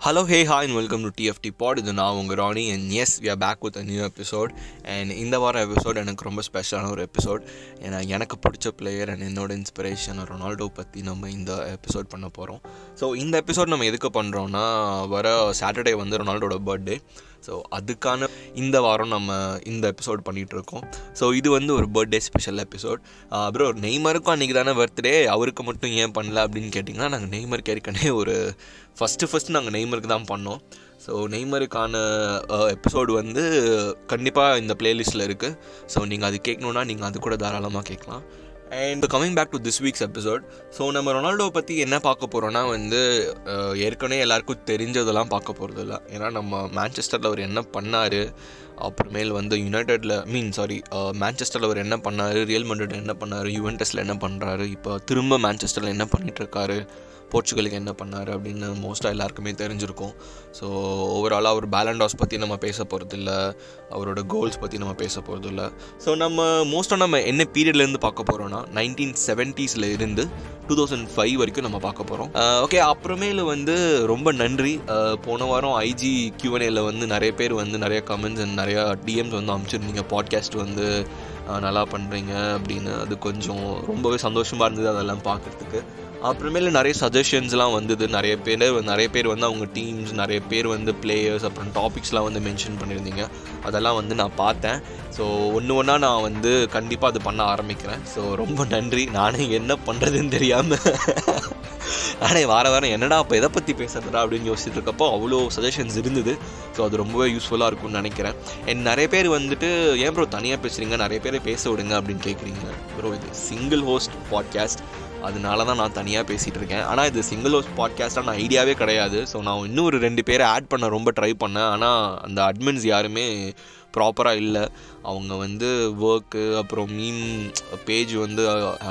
Hello hey hi and welcome to DFT pod இது நான் உங்கள் Rani and yes we are back with a new episode and இந்த வாரம் episode எனக்கு ரொம்ப ஸ்பெஷலான ஒரு எபிசோட் ஏன்னா எனக்கு பிடிச்ச பிளேயர் அண்ட் என்னோட இன்ஸ்பிரேஷன் ரொனால்டோ பற்றி நம்ம இந்த எபிசோட் பண்ண போகிறோம் ஸோ இந்த எபிசோட் நம்ம எதுக்கு பண்ணுறோன்னா வர சாட்டர்டே வந்து ரொனால்டோட பர்த்டே ஸோ அதுக்கான இந்த வாரம் நம்ம இந்த எபிசோட் பண்ணிகிட்ருக்கோம் ஸோ இது வந்து ஒரு பர்த்டே ஸ்பெஷல் எபிசோட் அப்புறம் நெய்மருக்கும் அன்றைக்கி தானே பர்த்டே அவருக்கு மட்டும் ஏன் பண்ணல அப்படின்னு கேட்டிங்கன்னா நாங்கள் நெய்மருக்கு ஏற்கனவே ஒரு ஃபஸ்ட்டு ஃபஸ்ட்டு நாங்கள் நெய்மருக்கு தான் பண்ணோம். ஸோ நெய்மருக்கான uh, எபிசோடு வந்து கண்டிப்பாக இந்த பிளேலிஸ்ட்டில் இருக்குது ஸோ நீங்கள் அது கேட்கணுன்னா நீங்கள் அது கூட தாராளமாக கேட்கலாம். And coming back to this week's episode so நம்ம ரொனால்டோவை பற்றி என்ன பார்க்க போகிறோன்னா வந்து ஏற்கனவே எல்லாருக்கும் தெரிஞ்சதெல்லாம் பார்க்க போகிறது இல்லை ஏன்னா நம்ம மேன்செஸ்டரில் அவர் என்ன பண்ணார் அப்புறமேல் வந்து யுனைடெடில் மீன் சாரி மேன்செஸ்டரில் அவர் என்ன பண்ணார் ரியல் மண்ட்ரிட் என்ன பண்ணார் யுவென்டஸில் என்ன பண்ணுறாரு இப்போ திரும்ப மேன்செஸ்டரில் என்ன பண்ணிகிட்ருக்காரு போர்ச்சுகலுக்கு என்ன பண்ணார் அப்படின்னு மோஸ்ட்டாக எல்லாருக்குமே தெரிஞ்சிருக்கும். ஸோ ஓவராலாக அவர் பேலண்டாஸ் பற்றி நம்ம பேச போகிறது இல்லை அவரோட கோல்ஸ் பற்றி நம்ம பேச போகிறதில்ல ஸோ நம்ம மோஸ்ட்டாக நம்ம என்ன பீரியட்லேருந்து பார்க்க போகிறோன்னா நைன்டீன் செவன்ட்டீஸில் இருந்து டூ தௌசண்ட் ஃபைவ் வரைக்கும் நம்ம பார்க்க போகிறோம் ஓகே அப்புறமேல வந்து ரொம்ப நன்றி. போன வாரம் ஐஜி கியூஎன்ஏல வந்து நிறைய பேர் வந்து நிறைய கமெண்ட்ஸ் அண்ட் நிறையா டிஎம்ஸ் வந்து அமைச்சிருந்தீங்க. பாட்காஸ்ட் வந்து நல்லா பண்ணுறீங்க அப்படின்னு. அது கொஞ்சம் ரொம்பவே சந்தோஷமாக இருந்தது அதெல்லாம் பார்க்குறதுக்கு. அப்புறமேல நிறைய சஜஷன்ஸ்லாம் வந்தது. நிறைய பேர் நிறைய பேர் வந்து அவங்க டீம்ஸ் நிறைய பேர் வந்து பிளேயர்ஸ் அப்புறம் டாபிக்ஸ்லாம் வந்து மென்ஷன் பண்ணியிருந்தீங்க. அதெல்லாம் வந்து நான் பார்த்தேன். ஸோ ஒன்று ஒன்றா நான் வந்து கண்டிப்பாக அது பண்ண ஆரம்பிக்கிறேன். ஸோ ரொம்ப நன்றி. நானே என்ன பண்ணுறதுன்னு தெரியாமல் நானே வார வாரம் என்னடா இப்போ எதை பற்றி பேசுறதுடா அப்படின்னு யோசிச்சுட்டு இருக்கப்போ அவ்வளோ சஜஷன்ஸ் இருந்தது. ஸோ அது ரொம்பவே யூஸ்ஃபுல்லாக இருக்கும்னு நினைக்கிறேன். என் நிறைய பேர் வந்துட்டு ஏன் ப்ரோ தனியாக பேசுகிறீங்க நிறைய பேரை பேச விடுங்க அப்படின்னு கேட்குறீங்க ப்ரோ இது சிங்கிள் ஹோஸ்ட் பாட்காஸ்ட் அதனால தான் நான் தனியாக பேசிகிட்டு இருக்கேன். ஆனால் இது சிங்கிள் ஹோஸ்ட் பாட்காஸ்ட்டாக நான் ஐடியாவே கிடையாது. ஸோ நான் இன்னும் ஒரு ரெண்டு பேரை ஆட் பண்ண ரொம்ப ட்ரை பண்ணேன். ஆனால் அந்த அட்மின்ஸ் யாருமே ப்ராப்பராக இல்லை. அவங்க வந்து ஒர்க்கு அப்புறம் மீன் பேஜ் வந்து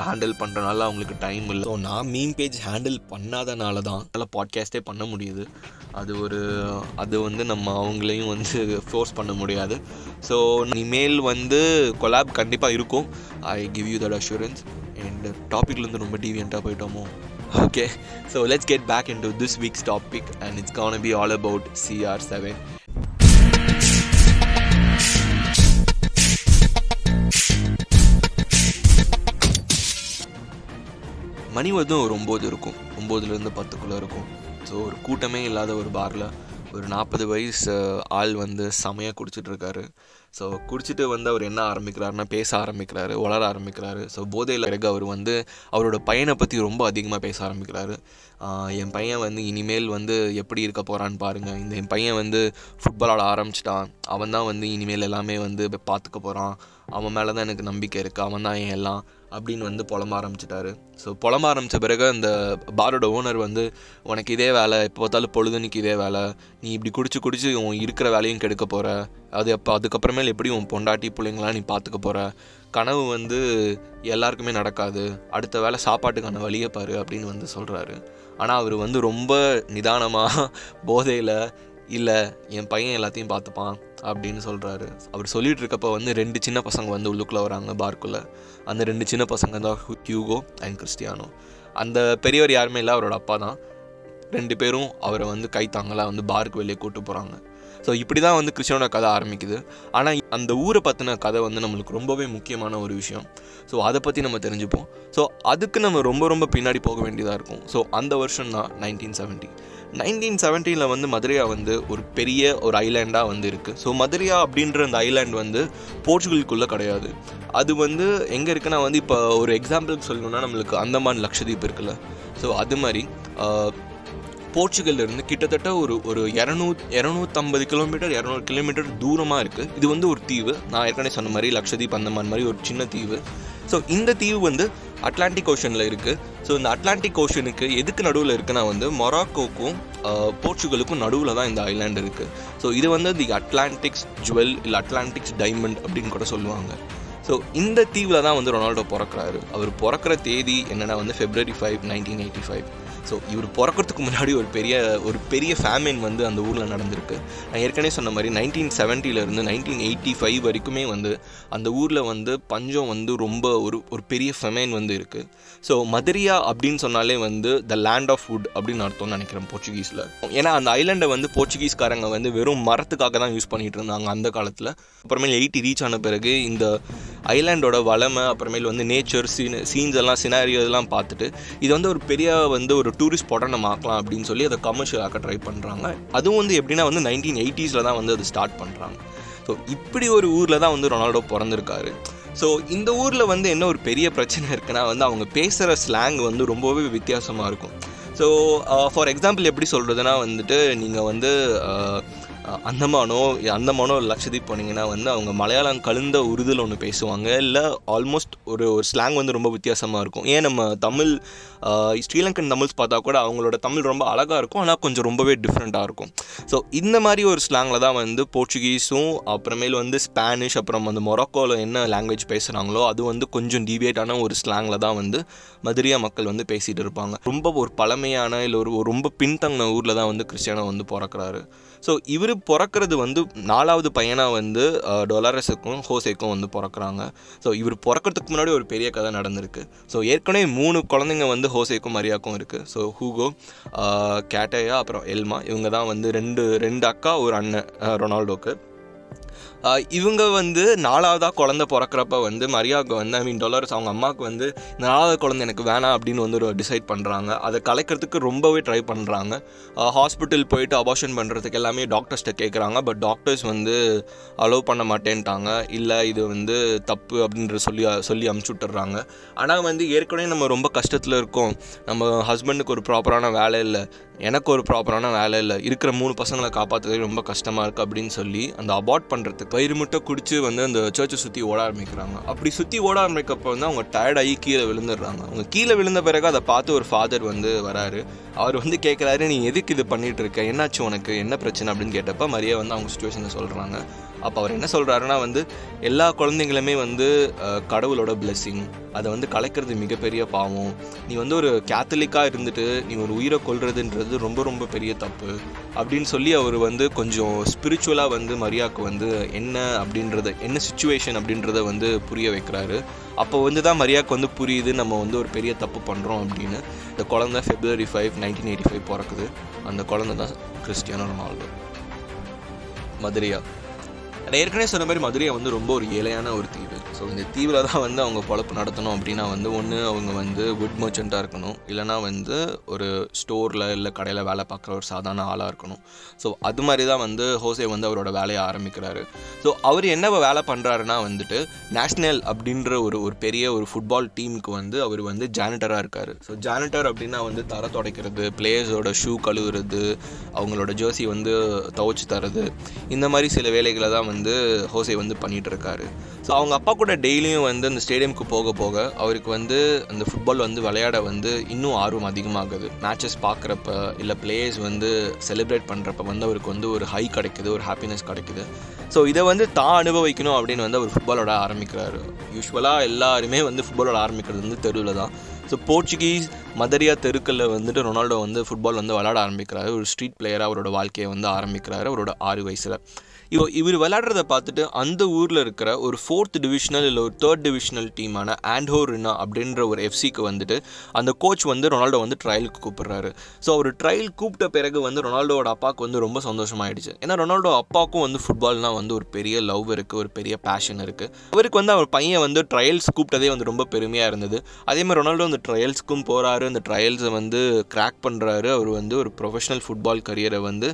ஹேண்டில் பண்ணுறனால அவங்களுக்கு டைம் இல்லை. ஸோ நான் மீன் பேஜ் ஹேண்டில் பண்ணாதனால தான் அதனால் பாட்காஸ்ட்டே பண்ண முடியுது. அது ஒரு அது வந்து நம்ம அவங்களையும் வந்து ஃபோர்ஸ் பண்ண முடியாது. ஸோ இனிமேல் வந்து கொலாப் கண்டிப்பாக இருக்கும். I give you that assurance and டாப்பிக்லேருந்து ரொம்ப டீவியண்ட்டாக போயிட்டோமோ? Okay so let's get back in to this week's topic and it's gonna be all about CR seven மணி வந்து ஒரு ஒம்பது இருக்கும். ஒம்போதுலேருந்து பத்துக்குள்ளே இருக்கும். ஸோ ஒரு கூட்டமே இல்லாத ஒரு பாரில் ஒரு நாற்பது வயசு ஆள் வந்து செமையாக குடிச்சிட்டு இருக்காரு ஸோ குடிச்சிட்டு வந்து அவர் என்ன ஆரம்பிக்கிறாருன்னா பேச ஆரம்பிக்கிறாரு வளர ஆரம்பிக்கிறாரு. ஸோ போதையில் பிறகு அவர் வந்து அவரோட பையனை பற்றி ரொம்ப அதிகமாக பேச ஆரம்பிக்கிறாரு. என் பையன் வந்து இனிமேல் வந்து எப்படி இருக்க போகிறான்னு பாருங்கள் இந்த என் பையன் வந்து ஃபுட்பால் ஆட ஆரம்பிச்சிட்டான். அவன் தான் வந்து இனிமேல் எல்லாமே வந்து பார்த்துக்க போகிறான் அவன் மேலே தான் எனக்கு நம்பிக்கை இருக்குது அவன் தான் என் எல்லாம் அப்படின்னு வந்து புலம்ப ஆரம்பிச்சிட்டாரு. ஸோ புலம்ப ஆரம்பித்த பிறகு அந்த பாரோட ஓனர் வந்து உனக்கு இதே வேலை எப்போ பார்த்தாலும் பொழுதுனிக்கு இதே வேலை. நீ இப்படி குடிச்சு குடிச்சு உன் இருக்கிற வேலையும் கெடுக்க போகிற அது அப்போ அதுக்கப்புறமேல் எப்படி உன் பொண்டாட்டி பிள்ளைங்களாம் நீ பார்த்துக்க போகிற கனவு வந்து எல்லாருக்குமே நடக்காது. அடுத்த வேலை சாப்பாட்டுக்கான வழியை பாரு அப்படின்னு வந்து சொல்கிறாரு ஆனால் அவர் வந்து ரொம்ப நிதானமாக போதையில் இல்லை என் பையன் எல்லாத்தையும் பார்த்துப்பான் அப்படின்னு சொல்கிறாரு அவர் சொல்லிட்டு இருக்கப்போ வந்து ரெண்டு சின்ன பசங்க வந்து உள்ளுக்குள்ளே வராங்க பார்க்குள்ளே அந்த ரெண்டு சின்ன பசங்க தான் ஹியூகோ அண்ட் கிறிஸ்டியானோ. அந்த பெரியவர் யாருமே இல்லை அவரோட அப்பா தான். ரெண்டு பேரும் அவரை வந்து கை வந்து பாருக்கு வெளியே கூட்டு போகிறாங்க ஸோ இப்படி தான் வந்து கிறிஸ்டியானோட கதை ஆரம்பிக்குது. ஆனால் அந்த ஊரை பற்றின கதை வந்து நம்மளுக்கு ரொம்பவே முக்கியமான ஒரு விஷயம். ஸோ அதை பற்றி நம்ம தெரிஞ்சுப்போம். ஸோ அதுக்கு நம்ம ரொம்ப ரொம்ப பின்னாடி போக வேண்டியதாக இருக்கும். ஸோ அந்த வருஷம் தான் நைன்டீன் செவன்ட்டி நைன்டீன் செவன்டீனில் வந்து மதுரையா வந்து ஒரு பெரிய ஒரு ஐலாண்டாக வந்து இருக்குது ஸோ மதுரையா அப்படின்ற அந்த ஐலாண்ட் வந்து போர்ச்சுகலுக்குள்ளே கிடையாது. அது வந்து எங்கே இருக்குன்னா வந்து இப்போ ஒரு எக்ஸாம்பிளுக்கு சொல்லணும்னா நம்மளுக்கு அந்தமான் லக்ஷதீப் இருக்குல்ல. ஸோ அது மாதிரி போர்ச்சுகல்ல இருந்து கிட்டத்தட்ட ஒரு ஒரு இரநூ இரநூத்தம்பது கிலோமீட்டர் இரநூறு கிலோமீட்டர் தூரமாக இருக்குது இது வந்து ஒரு தீவு. நான் ஏற்கனவே சொன்ன மாதிரி லக்ஷதீப் அந்தமான் மாதிரி ஒரு சின்ன தீவு. ஸோ இந்த தீவு வந்து அட்லாண்டிக் ஓஷனில் இருக்குது ஸோ இந்த அட்லாண்டிக் ஓஷனுக்கு எதுக்கு நடுவில் இருக்குன்னா வந்து மொராக்கோக்கும் போர்ச்சுகலுக்கும் நடுவில் தான் இந்த ஐலாண்ட் இருக்குது ஸோ இது வந்து தி அட்லாண்டிக்ஸ் ஜுவல் இல்லை அட்லாண்டிக்ஸ் டைமண்ட் அப்படின்னு கூட சொல்லுவாங்க. ஸோ இந்த தீவில் தான் வந்து ரொனால்டோ பிறக்கிறாரு. அவர் பிறக்கிற தேதி என்னன்னா வந்து February five nineteen eighty five so இவர் பிறக்கிறதுக்கு முன்னாடி ஒரு பெரிய ஒரு பெரிய ஃபேமின் வந்து அந்த ஊரில் நடந்திருக்கு. நான் ஏற்கனவே சொன்ன மாதிரி நைன்டீன் செவன்ட்டிலேருந்து நைன்டீன் எயிட்டி ஃபைவ் வரைக்குமே வந்து அந்த ஊரில் வந்து பஞ்சம் வந்து ரொம்ப ஒரு ஒரு பெரிய ஃபெமைன் வந்து இருக்குது ஸோ மதுரியா அப்படின்னு சொன்னாலே வந்து த லேண்ட் ஆஃப் ஃபுட் அப்படின்னு அர்த்தம்னு நினைக்கிறேன் போர்ச்சுகீஸில். ஏன்னா அந்த ஐலண்டை வந்து போர்ச்சுகீஸ்காரங்க வந்து வெறும் மரத்துக்காக தான் யூஸ் பண்ணிகிட்டு இருந்தாங்க அந்த காலத்தில். அப்புறமேல் எயிட்டி ரீச் ஆன பிறகு இந்த ஐலாண்டோட வளமை அப்புறமேல் வந்து நேச்சர் சீன் சீன்ஸ் எல்லாம் சினாரியோ இதெல்லாம் பார்த்துட்டு இது வந்து ஒரு பெரிய வந்து ஒரு டூரிஸ்ட் ஸ்பாட்டாக நம்ம ஆக்கலாம் அப்படின்னு சொல்லி அதை கமர்ஷியல் ஆக்க ட்ரை பண்ணுறாங்க அதுவும் வந்து எப்படின்னா வந்து நைன்டீன் எயிட்டிஸில் தான் வந்து அது ஸ்டார்ட் பண்ணுறாங்க ஸோ இப்படி ஒரு ஊரில் தான் வந்து ரொனால்டோ பிறந்திருக்காரு. ஸோ இந்த ஊரில் வந்து என்ன ஒரு பெரிய பிரச்சனை இருக்குன்னா வந்து அவங்க பேசுகிற ஸ்லாங் வந்து ரொம்பவே வித்தியாசமாக இருக்கும். ஸோ ஃபார் எக்ஸாம்பிள் எப்படி சொல்கிறதுனா வந்துட்டு நீங்கள் வந்து uh, அந்தமானோ அந்தமானோ லட்சதீப் போனீங்கன்னா வந்து அவங்க மலையாளம் கலந்த உருதுல ஒன்று பேசுவாங்க. இல்லை ஆல்மோஸ்ட் ஒரு ஒரு ஸ்லாங் வந்து ரொம்ப வித்தியாசமாக இருக்கும். ஏன் நம்ம தமிழ் ஸ்ரீலங்கன் தமிழ்ஸ் பார்த்தா கூட அவங்களோட தமிழ் ரொம்ப அழகாக இருக்கும் ஆனால் கொஞ்சம் ரொம்பவே டிஃப்ரெண்ட்டாக இருக்கும். ஸோ இந்த மாதிரி ஒரு ஸ்லாங்கில் தான் வந்து போர்ச்சுகீஸும் அப்புறமேல் வந்து ஸ்பானிஷ் அப்புறம் அந்த மொராக்கோவில் என்ன லாங்குவேஜ் பேசுகிறாங்களோ அது வந்து கொஞ்சம் டிவியேட்டான ஒரு ஸ்லாங்கில் தான் வந்து மதுரையா மக்கள் வந்து பேசிகிட்டு இருப்பாங்க. ரொம்ப ஒரு பழமையான இல்லை ஒரு ஒரு ரொம்ப பின்தங்கின ஊரில் தான் வந்து கிறிஸ்டியானோ வந்து பிறக்கிறாரு. ஸோ இவர் பிறக்கிறது வந்து நாலாவது பையனாக வந்து டொலாரஸுக்கும் ஹோசேக்கும் வந்து பிறக்கிறாங்க. ஸோ இவர் பிறக்கிறதுக்கு முன்னாடி ஒரு பெரிய கதை நடந்திருக்கு. ஸோ ஏற்கனவே மூணு குழந்தைங்க வந்து ஹோசேக்கும் மரியாக்கும் இருக்குது ஸோ ஹூகோ கேட்டையா அப்புறம் எல்மா இவங்க தான் வந்து ரெண்டு ரெண்டு அக்கா ஒரு அண்ணன் ரொனால்டோக்கு. இவங்க வந்து நாலாவதாக குழந்த பிறக்கிறப்ப வந்து மரியாவுக்கு வந்து ஐ மீன் டொலர்ஸ் அவங்க அம்மாவுக்கு வந்து இந்த நாலாவது குழந்தை எனக்கு வேணாம் அப்படின்னு வந்து ஒரு டிசைட் பண்ணுறாங்க அதை கலைக்கிறதுக்கு ரொம்பவே ட்ரை பண்ணுறாங்க ஹாஸ்பிட்டல் போயிட்டு அபார்ஷன் பண்ணுறதுக்கு எல்லாமே டாக்டர்ஸ்கிட்ட கேட்குறாங்க பட் டாக்டர்ஸ் வந்து அலோவ் பண்ண மாட்டேன்ட்டாங்க. இல்லை இது வந்து தப்பு அப்படின்ற சொல்லி சொல்லி அமுச்சு விட்டுறாங்க. ஆனால் வந்து ஏற்கனவே நம்ம ரொம்ப கஷ்டத்தில் இருக்கோம். நம்ம ஹஸ்பண்டுக்கு ஒரு ப்ராப்பரான வேலை இல்லை. எனக்கு ஒரு ப்ராப்பரான வேலை இல்லை. இருக்கிற மூணு பசங்களை காப்பாற்றுறதே ரொம்ப கஷ்டமாக இருக்குது அப்படின்னு சொல்லி அந்த அபார்ட் பண்ணுறதுக்கு வயிறு முட்டை குடிச்சு வந்து அந்த சர்ச்சை சுற்றி ஓட ஆரம்பிக்கிறாங்க. அப்படி சுற்றி ஓட ஆரம்பிக்கப்போ வந்து அவங்க டயர்டாகி கீழே விழுந்துடுறாங்க. அவங்க கீழே விழுந்த பிறகு அதை பார்த்து ஒரு ஃபாதர் வந்து வராரு. அவர் வந்து கேட்குறாரு நீ எதுக்கு இது பண்ணிட்டு இருக்க? என்னாச்சு உனக்கு? என்ன பிரச்சனை? அப்படின்னு கேட்டப்போ மரியா வந்து அவங்க சுச்சுவேஷனை சொல்கிறாங்க அப்போ அவர் என்ன சொல்கிறாருன்னா வந்து எல்லா குழந்தைங்களுமே வந்து கடவுளோட பிளெஸ்ஸிங் அதை வந்து கலைக்கிறது மிகப்பெரிய பாவம். நீ வந்து ஒரு கேத்தலிக்காக இருந்துட்டு நீ ஒரு உயிரை கொள்றதுன்றது ரொம்ப ரொம்ப பெரிய தப்பு. அப்படின்னு சொல்லி அவர் வந்து கொஞ்சம் ஸ்பிரிச்சுவலாக வந்து மரியாக்கு வந்து என்ன அப்படின்றத என்ன சுச்சுவேஷன் அப்படின்றத வந்து புரிய வைக்கிறாரு. அப்போ வந்து தான் மரியாக்கு வந்து புரியுது நம்ம வந்து ஒரு பெரிய தப்பு பண்ணுறோம் அப்படின்னு. இந்த குழந்தை February five nineteen eighty five பிறக்குது. அந்த குழந்தை தான் கிறிஸ்டியானோ ரொனால்டோ மதுரையா? நான் ஏற்கனவே சொன்ன மாதிரி மதுரையை வந்து ரொம்ப ஒரு ஏழையான ஒரு தீவு. ஸோ இந்த தீவில் தான் வந்து அவங்க பொழப்பு நடத்தணும் அப்படின்னா வந்து ஒன்று அவங்க வந்து வுட் மர்ச்சண்ட்டாக இருக்கணும். இல்லைனா வந்து ஒரு ஸ்டோரில் இல்லை கடையில் வேலை பார்க்குற ஒரு சாதாரண ஆளாக இருக்கணும். ஸோ அது மாதிரி தான் வந்து ஹோசே வந்து அவரோட வேலையை ஆரம்பிக்கிறாரு. ஸோ அவர் என்ன வேலை பண்ணுறாருன்னா வந்துட்டு நேஷ்னல் அப்படின்ற ஒரு ஒரு பெரிய ஒரு ஃபுட்பால் டீமுக்கு வந்து அவர் வந்து ஜானிட்டராக இருக்கார். ஸோ ஜானிட்டர் அப்படின்னா வந்து தர துடைக்கிறது பிளேயர்ஸோட ஷூ கழுவுறது அவங்களோட ஜெர்சி வந்து துவச்சி தரது. இந்த மாதிரி சில வேலைகளை தான் வந்து ஹோசே வந்து பண்ணிகிட்டு இருக்காரு. ஸோ அவங்க அப்பா கூட டெய்லியும் வந்து அந்த ஸ்டேடியமுக்கு போக போக அவருக்கு வந்து அந்த ஃபுட்பால் வந்து விளையாட வந்து இன்னும் ஆர்வம் அதிகமாகுது. மேட்சஸ் பார்க்குறப்ப இல்லை பிளேயர்ஸ் வந்து செலிப்ரேட் பண்ணுறப்ப வந்து அவருக்கு வந்து ஒரு ஹை கிடைக்குது ஒரு ஹாப்பினஸ் கிடைக்குது. ஸோ இதை வந்து தான் அனுபவிக்கணும் அப்படின்னு வந்து அவர் ஃபுட்பாலோட ஆரம்பிக்கிறாரு. யூஸ்வலாக எல்லாருமே வந்து ஃபுட்பாலோட ஆரம்பிக்கிறது வந்து தெருவில் தான். ஸோ போர்ச்சுகீஸ் மதரியா தெருக்களில் வந்துட்டு ரொனால்டோ வந்து ஃபுட்பால் வந்து விளையாட ஆரம்பிக்கிறாரு. ஒரு ஸ்ட்ரீட் பிளேயராக அவரோட வாழ்க்கையை வந்து ஆரம்பிக்கிறாரு அவரோட ஆறு வயசில். இவ இவர் விளையாடுறத பார்த்துட்டு அந்த ஊரில் இருக்கிற ஒரு ஃபோர்த் டிவிஷனல் இல்லை ஒரு தேர்ட் டிவிஷனல் டீமான ஆண்டோ ரினா அப்படின்ற ஒரு எஃப்சிக்கு வந்துட்டு அந்த கோச் வந்து ரொனால்டோ வந்து ட்ரையலுக்கு கூப்பிடுறாரு. ஸோ அவர் ட்ரையல் கூப்பிட்ட பிறகு வந்து ரொனால்டோட அப்பாவுக்கு வந்து ரொம்ப சந்தோஷமாயிடுச்சு. ஏன்னா ரொனால்டோ அப்பாவுக்கும் வந்து ஃபுட்பால்னால் வந்து ஒரு பெரிய லவ் இருக்குது ஒரு பெரிய பேஷன் இருக்குது அவருக்கு வந்து அவர் பையன் வந்து ட்ரையல்ஸ் கூப்பிட்டதே வந்து ரொம்ப பெருமையாக இருந்தது. அதேமாதிரி ரொனால்டோ அந்த ட்ரையல்ஸ்க்கும் போகிறாரு அந்த ட்ரையல்ஸை வந்து கிராக் பண்ணுறாரு அவர் வந்து ஒரு ப்ரொஃபஷனல் ஃபுட்பால் கரியரை வந்து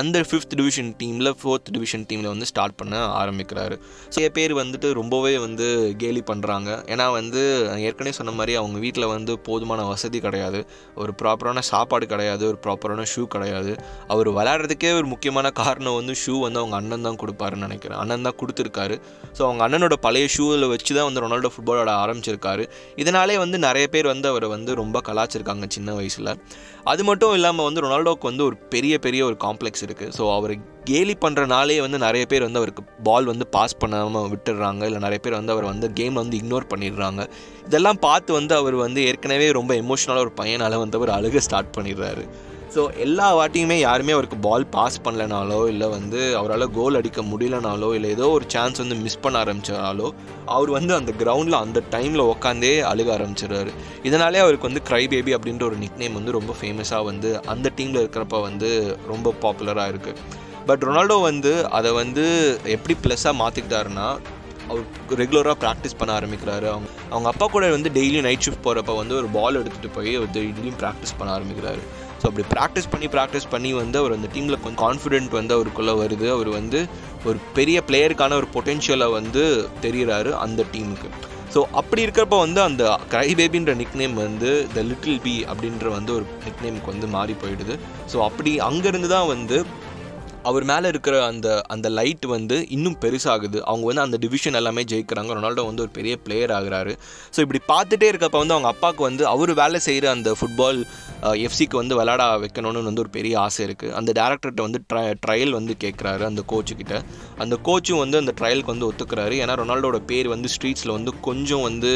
அந்த ஃபிஃப்த் டிவிஷன் டீமில் ஃபோர்த் டிவிஷன் டீமில் வந்து ஸ்டார்ட் பண்ண ஆரம்பிக்கிறாரு. ஸோ சில பேர் வந்துட்டு ரொம்பவே வந்து கேலி பண்ணுறாங்க ஏன்னா வந்து ஏற்கனவே சொன்ன மாதிரி அவங்க வீட்டில் வந்து போதுமான வசதி கிடையாது. ஒரு ப்ராப்பரான சாப்பாடு கிடையாது. ஒரு ப்ராப்பரான ஷூ கிடையாது. அவர் விளையாடுறதுக்கே ஒரு முக்கியமான காரணம் வந்து ஷூ வந்து அவங்க அண்ணன் தான் கொடுப்பாருன்னு நினைக்கிறேன். அண்ணன் தான் கொடுத்துருக்காரு. ஸோ அவங்க அண்ணனோட பழைய ஷூவில் வச்சு தான் வந்து ரொனால்டோ ஃபுட்பால் ஆட ஆரம்பிச்சிருக்காரு. இதனாலே வந்து நிறைய பேர் பேர் வந்து அவரை வந்து ரொம்ப கலாச்சிருக்காங்க சின்ன வயசில். அது மட்டும் இல்லாமல் வந்து ரொனால்டோவுக்கு வந்து ஒரு பெரிய பெரிய ஒரு காம்ப்ளெக்ஸ் இருக்குது ஸோ அவர் கேலி பண்ணுறனாலே வந்து நிறைய பேர் வந்து அவருக்கு பால் வந்து பாஸ் பண்ணாமல் விட்டுடுறாங்க. இல்லை நிறைய பேர் வந்து அவர் வந்து கேம் வந்து இக்னோர் பண்ணிடுறாங்க. இதெல்லாம் பார்த்து வந்து அவர் வந்து ஏற்கனவே ரொம்ப எமோஷ்னலாக ஒரு பையனால் வந்து அவர் அழுக ஸ்டார்ட் பண்ணிடுறாரு. ஸோ எல்லா வாட்டியுமே யாருமே அவருக்கு பால் பாஸ் பண்ணலனாலோ இல்லை வந்து அவரால் கோல் அடிக்க முடியலனாலோ இல்லை ஏதோ ஒரு சான்ஸ் வந்து மிஸ் பண்ண ஆரம்பிச்சாலோ அவர் வந்து அந்த கிரவுண்டில் அந்த டைமில் உட்காந்தே அழுக ஆரம்பிச்சிடுறாரு. இதனாலே அவருக்கு வந்து க்ரை பேபி அப்படின்ற ஒரு நிக் நேம் வந்து ரொம்ப ஃபேமஸாக வந்து அந்த டீமில் இருக்கிறப்ப வந்து ரொம்ப பாப்புலராக இருக்குது பட் ரொனால்டோ வந்து அதை வந்து எப்படி ப்ளஸ்ஸாக மாற்றிக்கிட்டாருன்னா அவர் ரெகுலராக ப்ராக்டிஸ் பண்ண ஆரம்பிக்கிறாரு. அவங்க அவங்க அப்பா கூட வந்து டெய்லியும் நைட் ஷிஃப்ட் போகிறப்ப வந்து ஒரு பால் எடுத்துகிட்டு போய் அவர் டெய்லியும் ப்ராக்டிஸ் பண்ண ஆரம்பிக்கிறாரு. ஸோ அப்படி ப்ராக்டிஸ் பண்ணி ப்ராக்டிஸ் பண்ணி வந்து அவர் அந்த டீமில் கொஞ்சம் கான்ஃபிடென்ட் வந்து அவருக்குள்ளே வருது. அவர் வந்து ஒரு பெரிய பிளேயருக்கான ஒரு பொட்டென்ஷியலை வந்து தெரிகிறாரு அந்த டீமுக்கு ஸோ அப்படி இருக்கிறப்ப வந்து அந்த கிரை பேபின்ற நிக் நேம் வந்து த லிட்டில் பி அப்படின்ற வந்து ஒரு நிக் நேமுக்கு வந்து மாறி போயிடுது. ஸோ அப்படி அங்கேருந்து தான் வந்து அவர் மேலே இருக்கிற அந்த அந்த லைட் வந்து இன்னும் பெருசாகுது. அவங்க வந்து அந்த டிவிஷன் எல்லாமே ஜெயிக்கிறாங்க. ரொனால்டோ வந்து ஒரு பெரிய பிளேயர் ஆகிறாரு. ஸோ இப்படி பார்த்துட்டே இருக்கப்ப வந்து அவங்க அப்பாவுக்கு வந்து அவர் வேலை செய்கிற அந்த ஃபுட்பால் எஃப்சிக்கு வந்து விளாட வைக்கணும்னு வந்து ஒரு பெரிய ஆசை இருக்குது அந்த டேரக்டர்கிட்ட வந்து ட்ரை ட்ரையல் வந்து கேட்குறாரு அந்த கோச்சுக்கிட்ட அந்த கோச்சும் வந்து அந்த ட்ரையலுக்கு வந்து ஒத்துக்கிறாரு. ஏன்னா ரொனால்டோட பேர் வந்து ஸ்ட்ரீட்ஸில் வந்து கொஞ்சம் வந்து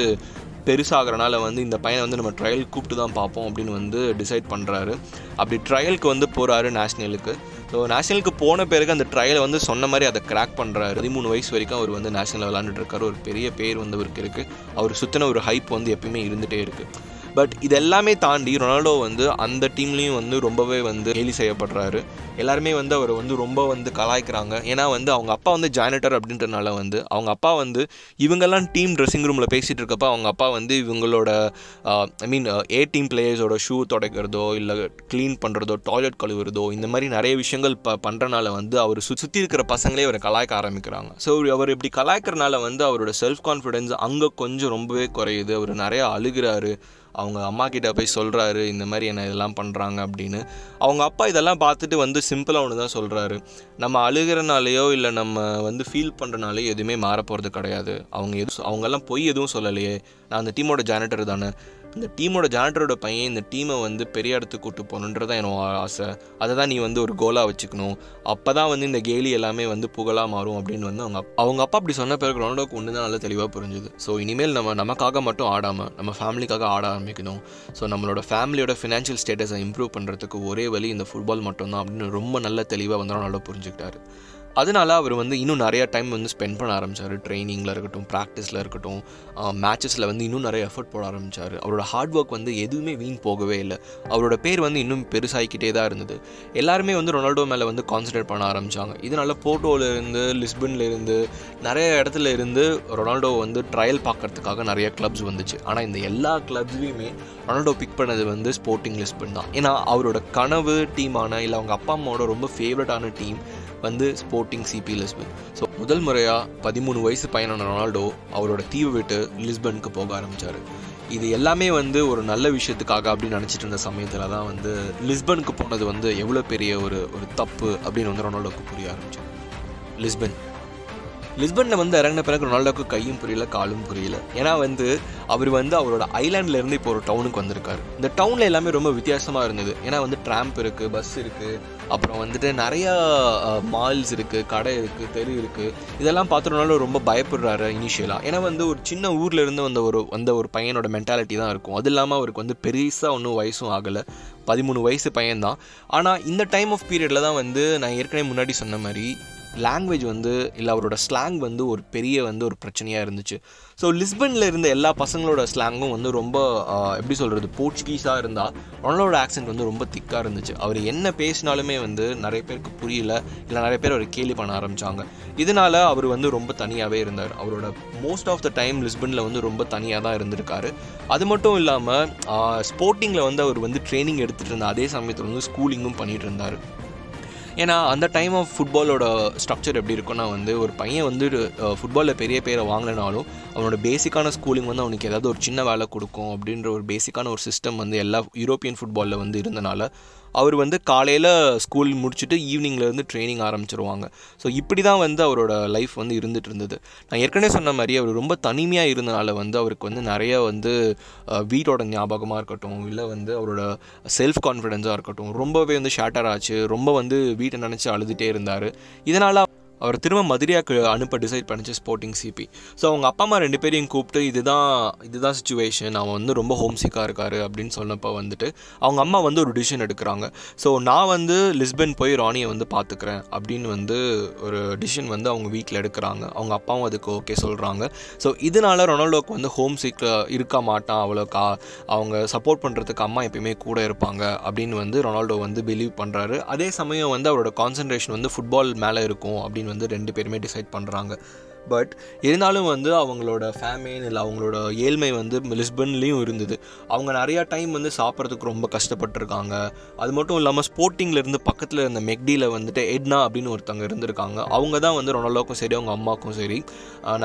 பெருசாகிறனால வந்து இந்த பையனை வந்து நம்ம ட்ரையல் கூப்பிட்டு தான் பார்ப்போம் அப்படின்னு வந்து டிசைட் பண்ணுறாரு அப்படி ட்ரையலுக்கு வந்து போகிறாரு நேஷ்னலுக்கு ஸோ நேஷ்னலுக்கு போன பிறகு அந்த ட்ரையலை வந்து சொன்ன மாதிரி அதை கிராக் பண்ணுறாரு பதிமூணு வயசு வரைக்கும் அவர் வந்து நேஷனல் விளாண்டுட்டு இருக்காரு. ஒரு பெரிய பேர் வந்து அவருக்கு இருக்குது அவர் சுற்றின ஒரு ஹைப் வந்து எப்பயுமே இருந்துகிட்டே இருக்குது பட் இது எல்லாமே தாண்டி ரொனால்டோ வந்து அந்த டீம்லேயும் வந்து ரொம்பவே வந்து கேலி செய்யப்படுறாரு. எல்லாருமே வந்து அவர் வந்து ரொம்ப வந்து கலாய்க்கிறாங்க. ஏன்னா வந்து அவங்க அப்பா வந்து ஜானட்டர் அப்படின்றனால வந்து அவங்க அப்பா வந்து இவங்கெல்லாம் டீம் ட்ரெஸ்ஸிங் ரூமில் பேசிகிட்டு இருக்கப்போ அவங்க அப்பா வந்து இவங்களோட ஐ மீன் ஏ டீம் பிளேயர்ஸோட ஷூ துடைக்கிறதோ இல்லை க்ளீன் பண்ணுறதோ டாய்லெட் கழுவுறதோ இந்த மாதிரி நிறைய விஷயங்கள் ப பண்ணுறனால வந்து அவர் சு சுற்றி இருக்கிற பசங்களே அவரை கலாய்க்க ஆரம்பிக்கிறாங்க. ஸோ அவர் இப்படி கலாய்க்கிறனால வந்து அவரோட செல்ஃப் கான்ஃபிடென்ஸ் அங்கே கொஞ்சம் ரொம்பவே குறையுது. அவர் நிறையா அழுகிறாரு. அவங்க அம்மா கிட்ட போய் சொல்கிறாரு இந்த மாதிரி என்ன இதெல்லாம் பண்ணுறாங்க அப்படின்னு. அவங்க அப்பா இதெல்லாம் பார்த்துட்டு வந்து சிம்பிளாக ஒன்று தான் சொல்கிறாரு நம்ம அழுகிறனாலேயோ இல்லை நம்ம வந்து ஃபீல் பண்ணுறனாலேயோ எதுவுமே மாறப்போகிறது கிடையாது. அவங்க எதுவும் அவங்கெல்லாம் பொய் எதுவும் சொல்லலையே. நான் அந்த டீமோட ஜானிட்டர் தானே. இந்த டீமோட ஜானட்டரோட பையன் இந்த டீமை வந்து பெரிய இடத்துக்கு கூட்டு போகணுன்றதான் என்னோட ஆசை. அதை தான் நீ வந்து ஒரு கோலாக வச்சுக்கணும். அப்போ தான் வந்து இந்த கேலி எல்லாமே வந்து புகழாக மாறும் அப்படின்னு வந்து அவங்க அவங்க அப்பா அப்படி சொன்ன பிறகு ரொனால்டோக்கு ஒன்று தான் நல்லா தெளிவாக புரிஞ்சுது. ஸோ இனிமேல் நம்ம நமக்காக மட்டும் ஆடாமல் நம்ம ஃபேமிலிக்காக ஆட ஆரம்பிக்கணும். ஸோ நம்மளோட ஃபேமிலியோட ஃபினான்ஷியல் ஸ்டேட்டஸை இம்ப்ரூவ் பண்ணுறதுக்கு ஒரே வழி இந்த ஃபுட்பால் மட்டும்தான் அப்படின்னு ரொம்ப நல்ல தெளிவாக வந்து ரொனால்டோ புரிஞ்சுக்கிட்டாரு. அதனால அவர் வந்து இன்னும் நிறையா டைம் வந்து ஸ்பெண்ட் பண்ண ஆரம்பிச்சார். ட்ரைனிங்கில் இருக்கட்டும் ப்ராக்டிஸில் இருக்கட்டும் மேட்சஸில் வந்து இன்னும் நிறைய எஃபர்ட் போட ஆரம்பிச்சார். அவரோட ஹார்ட் ஒர்க் வந்து எதுவுமே வீண் போகவே இல்லை. அவரோட பேர் வந்து இன்னும் பெருசாகிக்கிட்டே தான் இருந்தது. எல்லாருமே வந்து ரொனால்டோ மேலே வந்து கான்சன்ட்ரேட் பண்ண ஆரம்பித்தாங்க இதனால் போர்ட்டோல லிஸ்பன்லேருந்து நிறைய இடத்துல இருந்து ரொனால்டோ வந்து ட்ரையல் பார்க்கறதுக்காக நிறைய கிளப்ஸ் வந்துச்சு. ஆனால் இந்த எல்லா கிளப்ஸ்லையுமே ரொனால்டோ பிக் பண்ணது வந்து ஸ்போர்ட்டிங் லிஸ்பன் தான். ஏன்னா அவரோட கனவு டீமான இல்லை அவங்க அப்பா அம்மாவோட ரொம்ப ஃபேவரட்டான டீம் வந்து ஸ்போர்ட்டிங் சிபி லிஸ்பன் ஸோ முதல் முறையாக பதிமூணு வயசு பையனான ரொனால்டோ அவரோட தீவு விட்டு லிஸ்பனுக்கு போக ஆரம்பித்தார் இது எல்லாமே வந்து ஒரு நல்ல விஷயத்துக்காக அப்படின்னு நினச்சிட்டு இருந்த சமயத்தில் தான் வந்து லிஸ்பனுக்கு போனது வந்து எவ்வளோ பெரிய ஒரு ஒரு தப்பு அப்படின்னு வந்து ரொனால்டோக்கு புரிய ஆரம்பிச்சது. லிஸ்பன். லிஸ்பனில் வந்து இறங்கின பிறகு ரொனால்டோக்கு கையும் புரியல காலும் புரியல. ஏன்னா வந்து அவர் வந்து அவரோட ஐலாண்ட்லேருந்து இப்போ ஒரு டவுனுக்கு வந்திருக்காரு. இந்த டவுனில் எல்லாமே ரொம்ப வித்தியாசமாக இருந்தது. ஏன்னா வந்து ட்ராம்ப் இருக்குது பஸ் இருக்குது அப்புறம் வந்துட்டு நிறையா மால்ஸ் இருக்குது கடை இருக்குது தெரு இருக்குது இதெல்லாம் பார்த்து ரொம்ப பயப்படுறாரு இனிஷியலாக ஏன்னா வந்து ஒரு சின்ன ஊர்லேருந்து வந்த ஒரு வந்த ஒரு பையனோட மென்டாலிட்டி தான் இருக்கும். அது இல்லாமல் அவருக்கு வந்து பெருசாக ஒன்றும் வயசும் ஆகலை. பதிமூணு வயசு பையன்தான். ஆனால் இந்த டைம் ஆஃப் பீரியடில் தான் வந்து நான் ஏற்கனவே முன்னாடி சொன்ன மாதிரி லாங்குவேஜ் வந்து இல்லை அவரோட ஸ்லாங் வந்து ஒரு பெரிய வந்து ஒரு பிரச்சனையாக இருந்துச்சு. ஸோ லிஸ்பனில் இருந்த எல்லா பசங்களோட ஸ்லாங்கும் வந்து ரொம்ப எப்படி சொல்கிறது போர்ச்சுகீஸாக இருந்தால் ரொனால்டோட ஆக்சென்ட் வந்து ரொம்ப திக்காக இருந்துச்சு. அவர் என்ன பேசினாலுமே வந்து நிறைய பேருக்கு புரியல இல்லை நிறைய பேர் அவர் கேலி பண்ண ஆரம்பித்தாங்க இதனால் அவர் வந்து ரொம்ப தனியாகவே இருந்தார். அவரோட மோஸ்ட் ஆஃப் த டைம் லிஸ்பனில் வந்து ரொம்ப தனியாக தான் இருந்திருக்காரு. அது மட்டும் இல்லாமல் ஸ்போர்ட்டிங்கில் வந்து அவர் வந்து ட்ரைனிங் எடுத்துகிட்டு இருந்த அதே சமயத்தில் வந்து ஸ்கூலிங்கும் பண்ணிகிட்டு இருந்தார். ஏன்னா அந்த டைம் ஆஃப் ஃபுட்பாலோட ஸ்ட்ரக்சர் எப்படி இருக்கும்னா வந்து ஒரு பையன் வந்து ஃபுட்பாலில் பெரிய பேரை வாங்கலைனாலும் அவனோட பேசிக்கான ஸ்கூலிங் வந்து அவனுக்கு ஏதாவது ஒரு சின்ன வேலை கொடுக்கும் அப்படின்ற ஒரு பேசிக்கான ஒரு சிஸ்டம் வந்து எல்லா யூரோப்பியன் ஃபுட்பாலில் வந்து இருந்தனால அவர் வந்து காலையில் ஸ்கூல் முடிச்சுட்டு ஈவினிங்லேருந்து ட்ரைனிங் ஆரம்பிச்சிருவாங்க. ஸோ இப்படி தான் வந்து அவரோட லைஃப் வந்து இருந்துட்டு இருந்தது. நான் ஏற்கனவே சொன்ன மாதிரி அவர் ரொம்ப தனிமையாக இருந்தனால வந்து அவருக்கு வந்து நிறைய வந்து வீட்டோட ஞாபகமாக இருக்கட்டும் இல்லை வந்து அவரோட செல்ஃப் கான்ஃபிடென்ஸாக இருக்கட்டும் ரொம்பவே வந்து ஷேட்டர் ஆச்சு ரொம்ப வந்து வீட்டை நினச்சி அழுதுகிட்டே இருந்தார். இதனால் அவர் திரும்ப மதுரையாக்கு அனுப்ப டிசைட் பண்ணிச்சு ஸ்போர்ட்டிங் சிபி ஸோ அவங்க அப்பா அம்மா ரெண்டு பேரையும் கூப்பிட்டு இதுதான் இதுதான் சுச்சுவேஷன் அவன் வந்து ரொம்ப ஹோம் சிக்காக இருக்காரு அப்படின்னு சொன்னப்போ வந்துட்டு அவங்க அம்மா வந்து ஒரு டிசிஷன் எடுக்கிறாங்க. ஸோ நான் வந்து லிஸ்பன் போய் ராணியை வந்து பார்த்துக்கிறேன் அப்படின்னு வந்து ஒரு டிசிஷன் வந்து அவங்க வீட்டில் எடுக்கிறாங்க. அவங்க அப்பாவும் அதுக்கு ஓகே சொல்கிறாங்க ஸோ இதனால் ரொனால்டோக்கு வந்து ஹோம் சிக்கில் இருக்க மாட்டான் அவ்வளோக்கா அவங்க சப்போர்ட் பண்ணுறதுக்கு அம்மா எப்பயுமே கூட இருப்பாங்க அப்படின்னு வந்து ரொனால்டோ வந்து பிலீவ் பண்ணுறாரு அதே சமயம் வந்து அவரோட கான்சன்ட்ரேஷன் வந்து ஃபுட்பால் மேலே இருக்கும் அப்படின்னு வந்து ரெண்டு பேருமே டிசைட் பண்ணுறாங்க பட் இருந்தாலும் வந்து அவங்களோட ஃபேமின் இல்லை அவங்களோட ஏழ்மை வந்து லிஸ்பன்லேயும் இருந்தது. அவங்க நிறையா டைம் வந்து சாப்பிட்றதுக்கு ரொம்ப கஷ்டப்பட்டிருக்காங்க. அது மட்டும் இல்லாமல் ஸ்போர்ட்டிங்கில் இருந்து பக்கத்தில் இருந்த மெக்டியில் வந்துட்டு எட்னா அப்படின்னு ஒருத்தவங்க இருந்திருக்காங்க. அவங்க தான் வந்து ரொனால்டோக்கும் சரி அவங்க அம்மாவுக்கும் சரி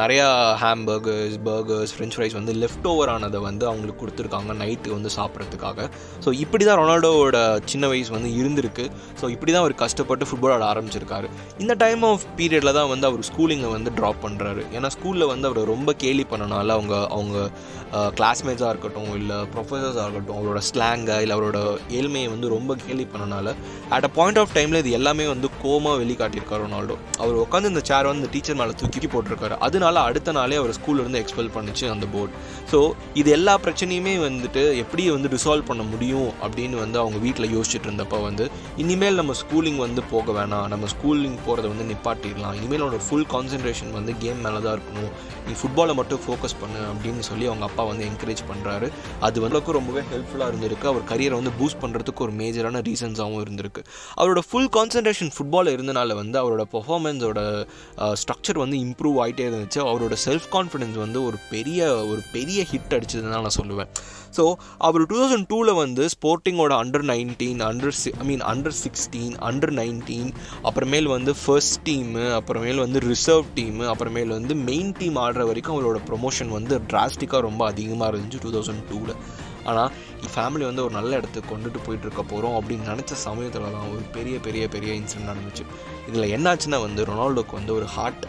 நிறையா ஹேம்பர்கர்ஸ் பர்கர்ஸ் ஃப்ரெஞ்ச் ஃப்ரைஸ் வந்து லெஃப்ட் ஓவர் ஆனதை வந்து அவங்களுக்கு கொடுத்துருக்காங்க நைட்டு வந்து சாப்பிட்றதுக்காக. ஸோ இப்படி தான் ரொனால்டோவோட சின்ன வயசு வந்து இருந்திருக்கு. ஸோ இப்படி தான் அவர் கஷ்டப்பட்டு ஃபுட்பால் ஆட ஆரம்பிச்சிருக்காரு. இந்த டைம் ஆஃப் பீரியடில் தான் வந்து அவர் ஸ்கூலிங்கை வந்து ட்ராப் பண்ணுறாரு ஏன்னா ஸ்கூலில் வந்து அவரை ரொம்ப கேலி பண்ணனால அவங்க அவங்க கிளாஸ்மேட்ஸாக இருக்கட்டும் இல்லை ப்ரொஃபஸர்ஸாக இருக்கட்டும் அவரோட ஸ்லாங்கை இல்லை அவரோட ஏழ்மையை வந்து ரொம்ப கேலி பண்ணனால அட் அ பாயிண்ட் ஆஃப் டைமில் இது எல்லாமே வந்து கோமாக வெளிக்காட்டியிருக்காரு ரொனால்டோ. அவர் உட்காந்து இந்த சேர் வந்து டீச்சர் மேலே தூக்கி போட்டிருக்காரு. அதனால அடுத்த நாளே அவர் ஸ்கூல்ல இருந்து எக்ஸ்பெல் பண்ணிச்சு அந்த போர்டு ஸோ இது எல்லா பிரச்சனையுமே வந்துட்டு எப்படி வந்து ரிசால்வ் பண்ண முடியும் அப்படின்னு வந்து அவங்க வீட்டில் யோசிச்சுட்டு இருந்தப்போ வந்து இனிமேல் நம்ம ஸ்கூலிங் வந்து போக வேணாம். நம்ம ஸ்கூலிங் போகிறத வந்து நிப்பாட்டிடலாம். இனிமேல் அவனோட ஃபுல் கான்சன்ட்ரேஷன் வந்து கேம் மேலே தான் இருக்கணும். நீ ஃபுட்பாலை மட்டும் ஃபோக்கஸ் பண்ணு அப்படின்னு சொல்லி அவங்க அப்பா வந்து என்கரேஜ் பண்ணுறாரு அது வந்து ரொம்பவே ஹெல்ப்ஃபுல்லாக இருந்திருக்கு. அவர் கரியரை வந்து பூஸ்ட் பண்ணுறதுக்கு ஒரு மேஜரான ரீசன்ஸாகவும் இருந்திருக்கு. அவரோட ஃபுல் கான்சன்ட்ரேஷன் ஃபுட்பால் இருந்தனால வந்து அவரோட பெர்ஃபார்மன்ஸோட ஸ்ட்ரக்சர் வந்து இம்ப்ரூவ் ஆகிட்டே இருந்துச்சு. அவரோட செல்ஃப் கான்ஃபிடென்ஸ் வந்து ஒரு பெரிய ஒரு பெரிய ஹிட் அடிச்சதுன்னு தான் நான் சொல்லுவேன். ஸோ அவர் டூ தௌசண்ட் டூவில் வந்து ஸ்போர்ட்டிங்கோட under nineteen under C I mean under sixteen under nineteen அப்புறமேல் வந்து ஃபர்ஸ்ட் டீமு அப்புறமேல் வந்து ரிசர்வ் டீமு அப்புறமேல் வந்து மெயின் டீம் ஆடுற வரைக்கும் அவரோட ப்ரொமோஷன் வந்து டிராஸ்டிக்காக ரொம்ப அதிகமாக இருந்துச்சு டூ தௌசண்ட் டூவில் ஆனால் ஃபேமிலி வந்து ஒரு நல்ல இடத்துக்கு கொண்டுட்டு போயிட்டு இருக்க போகிறோம் அப்படின்னு நினச்ச சமயத்தில் தான் ஒரு பெரிய பெரிய பெரிய இன்சிடென்ட் நடந்துச்சு. இதில் என்னாச்சுன்னா வந்து ரொனால்டோக்கு வந்து ஒரு ஹார்ட்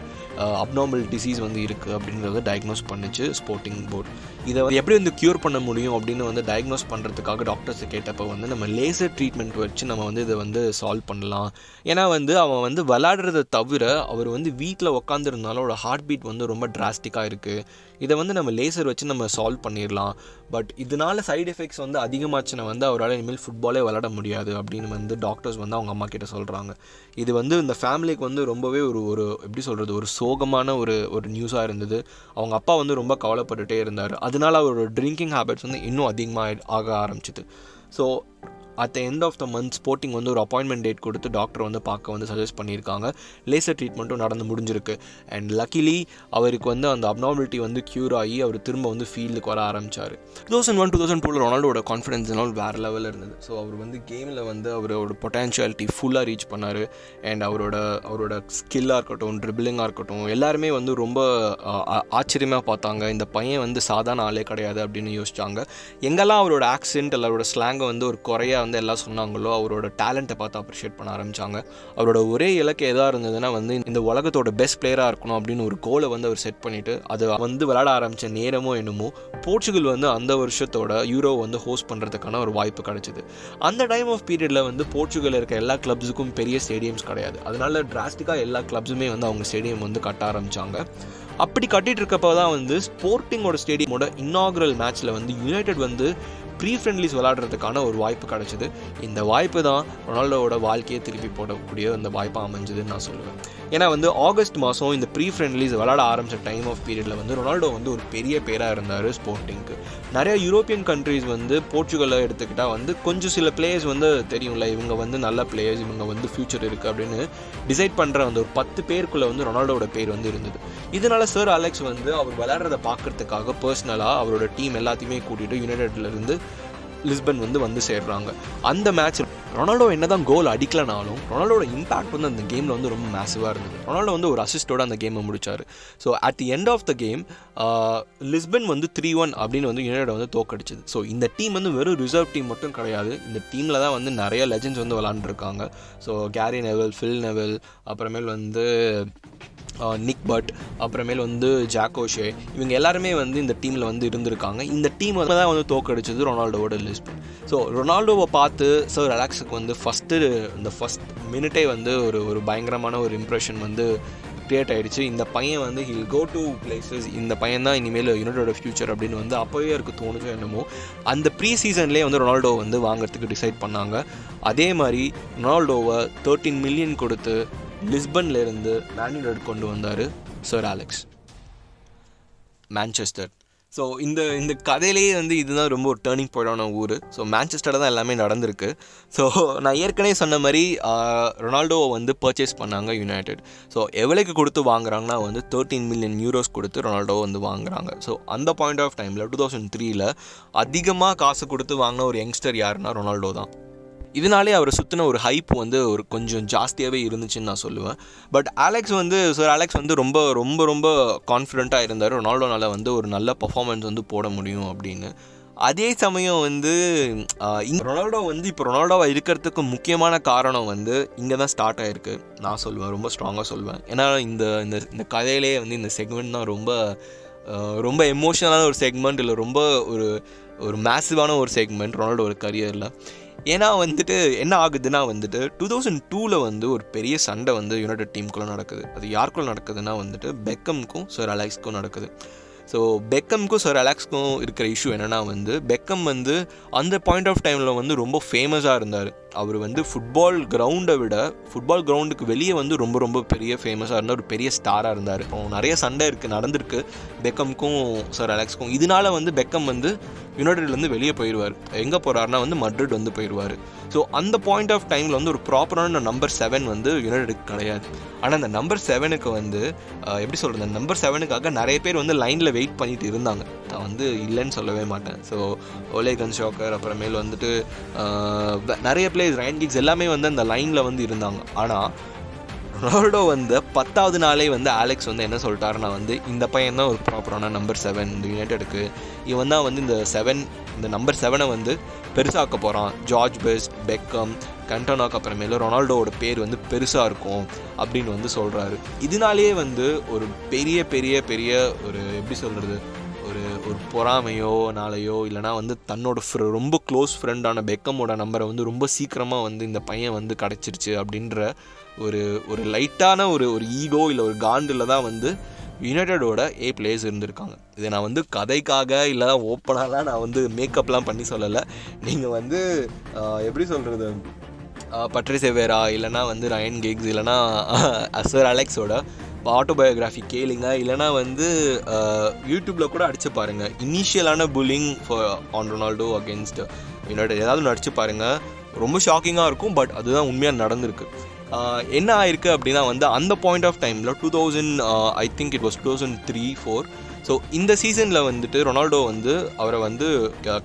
அப்நார்மல் டிசீஸ் வந்து இருக்குது அப்படிங்கிறத டயக்னோஸ் பண்ணுச்சு ஸ்போர்ட்டிங் போர்டு இதை வந்து எப்படி வந்து க்யூர் பண்ண முடியும் அப்படின்னு வந்து டயக்னோஸ் பண்ணுறதுக்காக டாக்டர்ஸ் கேட்டப்போ வந்து நம்ம லேசர் ட்ரீட்மெண்ட் வச்சு நம்ம வந்து இதை வந்து சால்வ் பண்ணலாம். ஏன்னா வந்து அவன் வந்து விளாடுறத தவிர அவர் வந்து வீட்டில் உட்காந்துருந்தாலும் அவரோட ஹார்ட் பீட் வந்து ரொம்ப டிராஸ்டிக்காக இருக்குது இதை வந்து நம்ம லேசர் வச்சு நம்ம சால்வ் பண்ணிடலாம். பட் இதனால சைடு எஃபெக்ட்ஸ் வந்து அதிகமாச்சுன்னா வந்து அவரால் இனிமேல் ஃபுட்பாலே விளாட முடியாது அப்படின்னு வந்து டாக்டர்ஸ் வந்து அவங்க அம்மா கிட்ட சொல்கிறாங்க இது வந்து இந்த ஃபேமிலிக்கு வந்து ரொம்பவே ஒரு ஒரு எப்படி சொல்கிறது ஒரு சோகமான ஒரு ஒரு நியூஸாக இருந்தது. அவங்க அப்பா வந்து ரொம்ப கவலைப்பட்டுட்டே இருந்தார். அது அதனால அவரோட ட்ரிங்கிங் ஹேபிட்ஸ் வந்து இன்னும் அதிகமாக ஆக ஆரம்பிச்சிது. So at the end of the month Sporting வந்து ஒரு அப்பாயின்மெண்ட் டேட் கொடுத்து டாக்டர் வந்து பார்க்க வந்து சஜஸ்ட் பண்ணியிருக்காங்க. லேசர் ட்ரீட்மெண்ட்டும் நடந்து முடிஞ்சிருக்கு. அண்ட் லக்கிலி அவருக்கு வந்து அந்த அப்னார்மலிட்டி வந்து க்யூர் ஆகி அவர் திரும்ப வந்து ஃபீல்டுக்கு வர ஆரம்பிச்சார். Two thousand one two thousand டூவில் ரொனால்டோட கான்ஃபிடன்ஸ் எல்லாம் வேறு லெவலில் இருந்தது. ஸோ அவர் வந்து கேமில் வந்து அவரோட பொட்டான்ஷியாலிட்டி ஃபுல்லாக ரீச் பண்ணார். அண்ட் அவரோட அவரோட ஸ்கில்லாக இருக்கட்டும் ட்ரிபிளிங்காக இருக்கட்டும் எல்லாருமே வந்து ரொம்ப ஆச்சரியமாக பார்த்தாங்க. இந்த பையன் வந்து சாதாரண ஆளே கிடையாது அப்படின்னு யோசிச்சாங்க. எங்கெல்லாம் அவரோட ஆக்சென்ட் இல்லை அவரோட ஸ்லாங்கை வந்து ஒரு குறையாக வந்து எல்லாம் சொன்னாங்களோ அவரோட டேலண்ட்டை பார்த்து அப்ரிஷியேட் பண்ண ஆரம்பித்தாங்க அவரோட ஒரே இலக்கு எதாக இருந்ததுன்னா வந்து இந்த உலகத்தோட பெஸ்ட் பிளேயராக இருக்கணும் அப்படின்னு ஒரு கோலை வந்து அவர் செட் பண்ணிவிட்டு அது வந்து விளையாட ஆரம்பித்த நேரமோ என்னமோ போர்ச்சுகல் வந்து அந்த வருஷத்தோட யூரோ வந்து ஹோஸ்ட் பண்ணுறதுக்கான ஒரு வாய்ப்பு கிடைச்சிது. அந்த டைம் ஆஃப் பீரியடில் வந்து போர்ச்சுகல் இருக்க எல்லா கிளப்ஸுக்கும் பெரிய ஸ்டேடியம்ஸ் கிடையாது. அதனால டிராஸ்டிக்காக எல்லா கிளப்ஸுமே வந்து அவங்க ஸ்டேடியம் வந்து கட்ட ஆரம்பித்தாங்க அப்படி கட்டிட்டு இருக்கப்போ தான் வந்து ஸ்போர்ட்டிங்கோட ஸ்டேடியமோட இன்னாகுரல் மேட்ச்சில் வந்து யுனைடெட் வந்து ப்ரீ ஃப்ரெண்ட்லிஸ் விளாடுறதுக்கான ஒரு வாய்ப்பு கிடச்சிது. இந்த வாய்ப்பு தான் ரொனால்டோவோட வாழ்க்கையை திருப்பி போடக்கூடிய அந்த வாய்ப்பாக அமைஞ்சதுன்னு நான் சொல்லுவேன். ஏன்னா வந்து ஆகஸ்ட் மாதம் இந்த ப்ரீ ஃப்ரெண்ட்லிஸ் விளாட ஆரம்பித்த டைம் ஆஃப் பீரியடில் வந்து ரொனால்டோ வந்து ஒரு பெரிய பேராக இருந்தார் ஸ்போர்ட்டிங்க்கு நிறைய யூரோப்பியன் கண்ட்ரீஸ் வந்து போர்ச்சுகலை எடுத்துக்கிட்டால் வந்து கொஞ்சம் சில பிளேயர்ஸ் வந்து தெரியும்ல இவங்க வந்து நல்ல பிளேயர்ஸ் இவங்க வந்து ஃப்யூச்சர் இருக்குது அப்படின்னு டிசைட் பண்ணுற அந்த ஒரு பத்து பேருக்குள்ளே வந்து ரொனால்டோட பேர் வந்து இருந்தது. இதனால சார் அலெக்ஸ் வந்து அவர் விளையாடுறத பார்க்குறதுக்காக பர்சனலாக அவரோட டீம் எல்லாத்தையுமே கூட்டிகிட்டு யுனைடெட்லேருந்து லிஸ்பன் வந்து வந்து சேர்றாங்க. அந்த மேட்ச் ரொனால்டோ என்ன தான் கோல் அடிக்கலனாலும் ரொனால்டோட இம்பாக்ட் வந்து அந்த கேமில் வந்து ரொம்ப மேசிவாக இருந்தது. ரொனால்டோ வந்து ஒரு அசிஸ்டோட அந்த கேமை முடிச்சார். So at the end of the game Lisbon வந்து த்ரீ ஒன் அப்படின்னு வந்து யுனைடெட் வந்து தோக்கடிச்சது. ஸோ இந்த டீம் வந்து வெறும் ரிசர்வ் டீம் மட்டும் கிடையாது. இந்த டீமில் தான் வந்து நிறைய லெஜெண்ட்ஸ் வந்து விளாண்டுருக்காங்க so Gary Neville Phil Neville அப்புறமேல் வந்து நிக் பட் அப்புறமேல் வந்து ஜாக்கோஷே இவங்க எல்லாருமே வந்து இந்த டீமில் வந்து இருந்திருக்காங்க. இந்த டீம் தான் வந்து தோக்கடிச்சது ரொனால்டோவோட லிஸ்பன் ஸோ ரொனால்டோவை பார்த்து சார் அலாக்ஸுக்கு வந்து ஃபஸ்ட்டு இந்த ஃபஸ்ட் மினிட்டே வந்து ஒரு ஒரு பயங்கரமான ஒரு இம்ப்ரெஷன் வந்து க்ரியேட் ஆகிடுச்சு இந்த பையன் வந்து ஹில் கோ டு பிளேசஸ் இந்த பையன் தான் இனிமேல் யுனைடோட ஃபியூச்சர் அப்படின்னு வந்து அப்போவே இருக்கு தோணுச்சோ என்னமோ அந்த ப்ரீ சீசன்லேயே வந்து ரொனால்டோ வந்து வாங்குறதுக்கு டிசைட் பண்ணாங்க. அதே மாதிரி ரொனால்டோவை தேர்ட்டீன் மில்லியன் கொடுத்து லிஸ்பன்லேருந்து மேன் கொண்டு வந்தார் சர் ஆலெக்ஸ் மேன்செஸ்டர் ஸோ இந்த இந்த கதையிலேயே வந்து இதுதான் ரொம்ப ஒரு டேர்னிங் பாயிண்டான ஊர். ஸோ மேன்செஸ்டரில் தான் எல்லாமே நடந்திருக்கு. ஸோ நான் ஏற்கனவே சொன்ன மாதிரி ரொனால்டோவை வந்து பர்ச்சேஸ் பண்ணாங்க யுனைடெட் ஸோ எவ்வளோக்கு கொடுத்து வாங்குறாங்கன்னா வந்து தேர்ட்டீன் மில்லியன் யூரோஸ் கொடுத்து ரொனால்டோ வந்து வாங்குறாங்க. ஸோ அந்த பாயிண்ட் ஆஃப் டைமில் டூ தௌசண்ட் த்ரீயில் அதிகமாக காசு கொடுத்து வாங்கின ஒரு யங்ஸ்டர் யாருன்னா ரொனால்டோ தான் இதனாலே அவரை சுற்றின ஒரு ஹைப் வந்து ஒரு கொஞ்சம் ஜாஸ்தியாகவே இருந்துச்சுன்னு நான் சொல்லுவேன். பட் அலெக்ஸ் வந்து சார் அலெக்ஸ் வந்து ரொம்ப ரொம்ப ரொம்ப கான்ஃபிடென்ட்டாக இருந்தார். ரொனால்டோனால் வந்து ஒரு நல்ல பர்ஃபார்மன்ஸ் வந்து போட முடியும் அப்படின்னு. அதே சமயம் வந்து ரொனால்டோ வந்து இப்போ ரொனால்டோவாக இருக்கிறதுக்கு முக்கியமான காரணம் வந்து இங்கே தான் ஸ்டார்ட் ஆகிருக்கு நான் சொல்லுவேன் ரொம்ப ஸ்ட்ராங்காக சொல்லுவேன். ஏன்னா இந்த இந்த இந்த கதையிலே வந்து இந்த செக்மெண்ட் தான் ரொம்ப ரொம்ப எமோஷனலான ஒரு செக்மெண்ட் இல்லை ரொம்ப ஒரு ஒரு மேசிவான ஒரு செக்மெண்ட் ரொனால்டோ ஒரு கரியரில் ஏன்னா வந்துட்டு என்ன ஆகுதுன்னா வந்துட்டு டூ தௌசண்ட் டூவில் வந்து ஒரு பெரிய சண்டை வந்து யுனைடெட் டீமுக்குள்ளே நடக்குது. அது யாருக்குள்ள நடக்குதுன்னா வந்துட்டு பெக்கம்க்கும் சார் அலாக்ஸ்க்கும் நடக்குது. ஸோ பெக்கம்க்கும் சார் அலாக்ஸ்க்கும் இருக்கிற இஷ்யூ என்னென்னா வந்து பெக்கம் வந்து அந்த பாயிண்ட் ஆஃப் டைமில் வந்து ரொம்ப ஃபேமஸாக இருந்தார். அவர் வந்து ஃபுட்பால் கிரவுண்டை விட ஃபுட்பால் கிரவுண்டுக்கு வெளியே வந்து ரொம்ப ரொம்ப பெரிய ஃபேமஸாக இருந்தார் ஒரு பெரிய ஸ்டாராக இருந்தார். நிறைய சண்டை இருக்குது நடந்திருக்கு. பெக்கம்க்கும் சார் அலெக்ஸ்க்கும் இதனால வந்து பெக்கம் வந்து யுனைடெட்லேருந்து வெளியே போயிடுவார் எங்கே போகிறாருனா வந்து மட்ரிட் வந்து போயிடுவார் ஸோ அந்த பாயிண்ட் ஆஃப் டைமில் வந்து ஒரு ப்ராப்பரான நம்பர் செவன் வந்து யுனைடெடுக்கு கிடையாது. ஆனால் அந்த நம்பர் செவனுக்கு வந்து எப்படி சொல்கிறது அந்த நம்பர் செவனுக்காக நிறைய பேர் வந்து லைனில் வெயிட் பண்ணிட்டு இருந்தாங்க. நான் வந்து இல்லைன்னு சொல்லவே மாட்டேன். ஸோ ஓலே கன் ஷாக்கர் அப்புறமேல் வந்துட்டு நிறைய பிளேஸ் ரயன் கிக்ஸ் எல்லாமே வந்து அந்த லைனில் வந்து இருந்தாங்க. ஆனால் ரொனால்டோ வந்து பத்தாவது நாளே வந்து ஆலெக்ஸ் வந்து என்ன சொல்லிட்டாருன்னா வந்து இந்த பையன் தான் ஒரு ப்ராப்பரான நம்பர் செவன் இந்த யுனைடெடுக்கு இவன் தான் வந்து இந்த செவன் இந்த நம்பர் செவனை வந்து பெருசாக்க போகிறான் ஜார்ஜ் பெஸ்ட் பெக்கம் கண்டோனாக்கு அப்புறமேல ரொனால்டோவோட பேர் வந்து பெருசாக இருக்கும் அப்படின்னு வந்து சொல்கிறாரு இதனாலேயே வந்து ஒரு பெரிய பெரிய பெரிய ஒரு எப்படி சொல்கிறது ஒரு ஒரு பொறாமையோ நாளையோ இல்லைனா வந்து தன்னோட ஃப்ர ரொம்ப க்ளோஸ் ஃப்ரெண்டான பெக்கமோட நம்பரை வந்து ரொம்ப சீக்கிரமாக வந்து இந்த பையன் வந்து கிடச்சிருச்சு அப்படின்ற ஒரு ஒரு லைட்டான ஒரு ஒரு ஈகோ இல்லை ஒரு காண்டில் தான் வந்து யுனைடடோட ஏ பிளேயர்ஸ் இருந்திருக்காங்க. இதை நான் வந்து கதைக்காக இல்லை ஓப்பனாலாம் நான் வந்து மேக்கப்லாம் பண்ணி சொல்லலை. நீங்கள் வந்து எப்படி சொல்கிறது பட்ரிசெவேரா இல்லைனா வந்து ரயன் கேக்ஸ் இல்லைனா அசர் அலெக்ஸோட ஆட்டோபயோகிராஃபி கேளுங்க. இல்லைனா வந்து யூடியூப்பில் கூட அடிச்சு பாருங்கள் இனிஷியலான pulling for on Ronaldo against United ஏதாவது நடிச்சு பாருங்கள் ரொம்ப ஷாக்கிங்காக இருக்கும் பட் அதுதான் உண்மையாக நடந்திருக்கு. என்ன ஆயிருக்கு அப்படின்னா வந்து அந்த பாயிண்ட் ஆஃப் டைமில் two thousand I think it was two thousand three four so இந்த சீசனில் வந்துட்டு ரொனால்டோ வந்து அவரை வந்து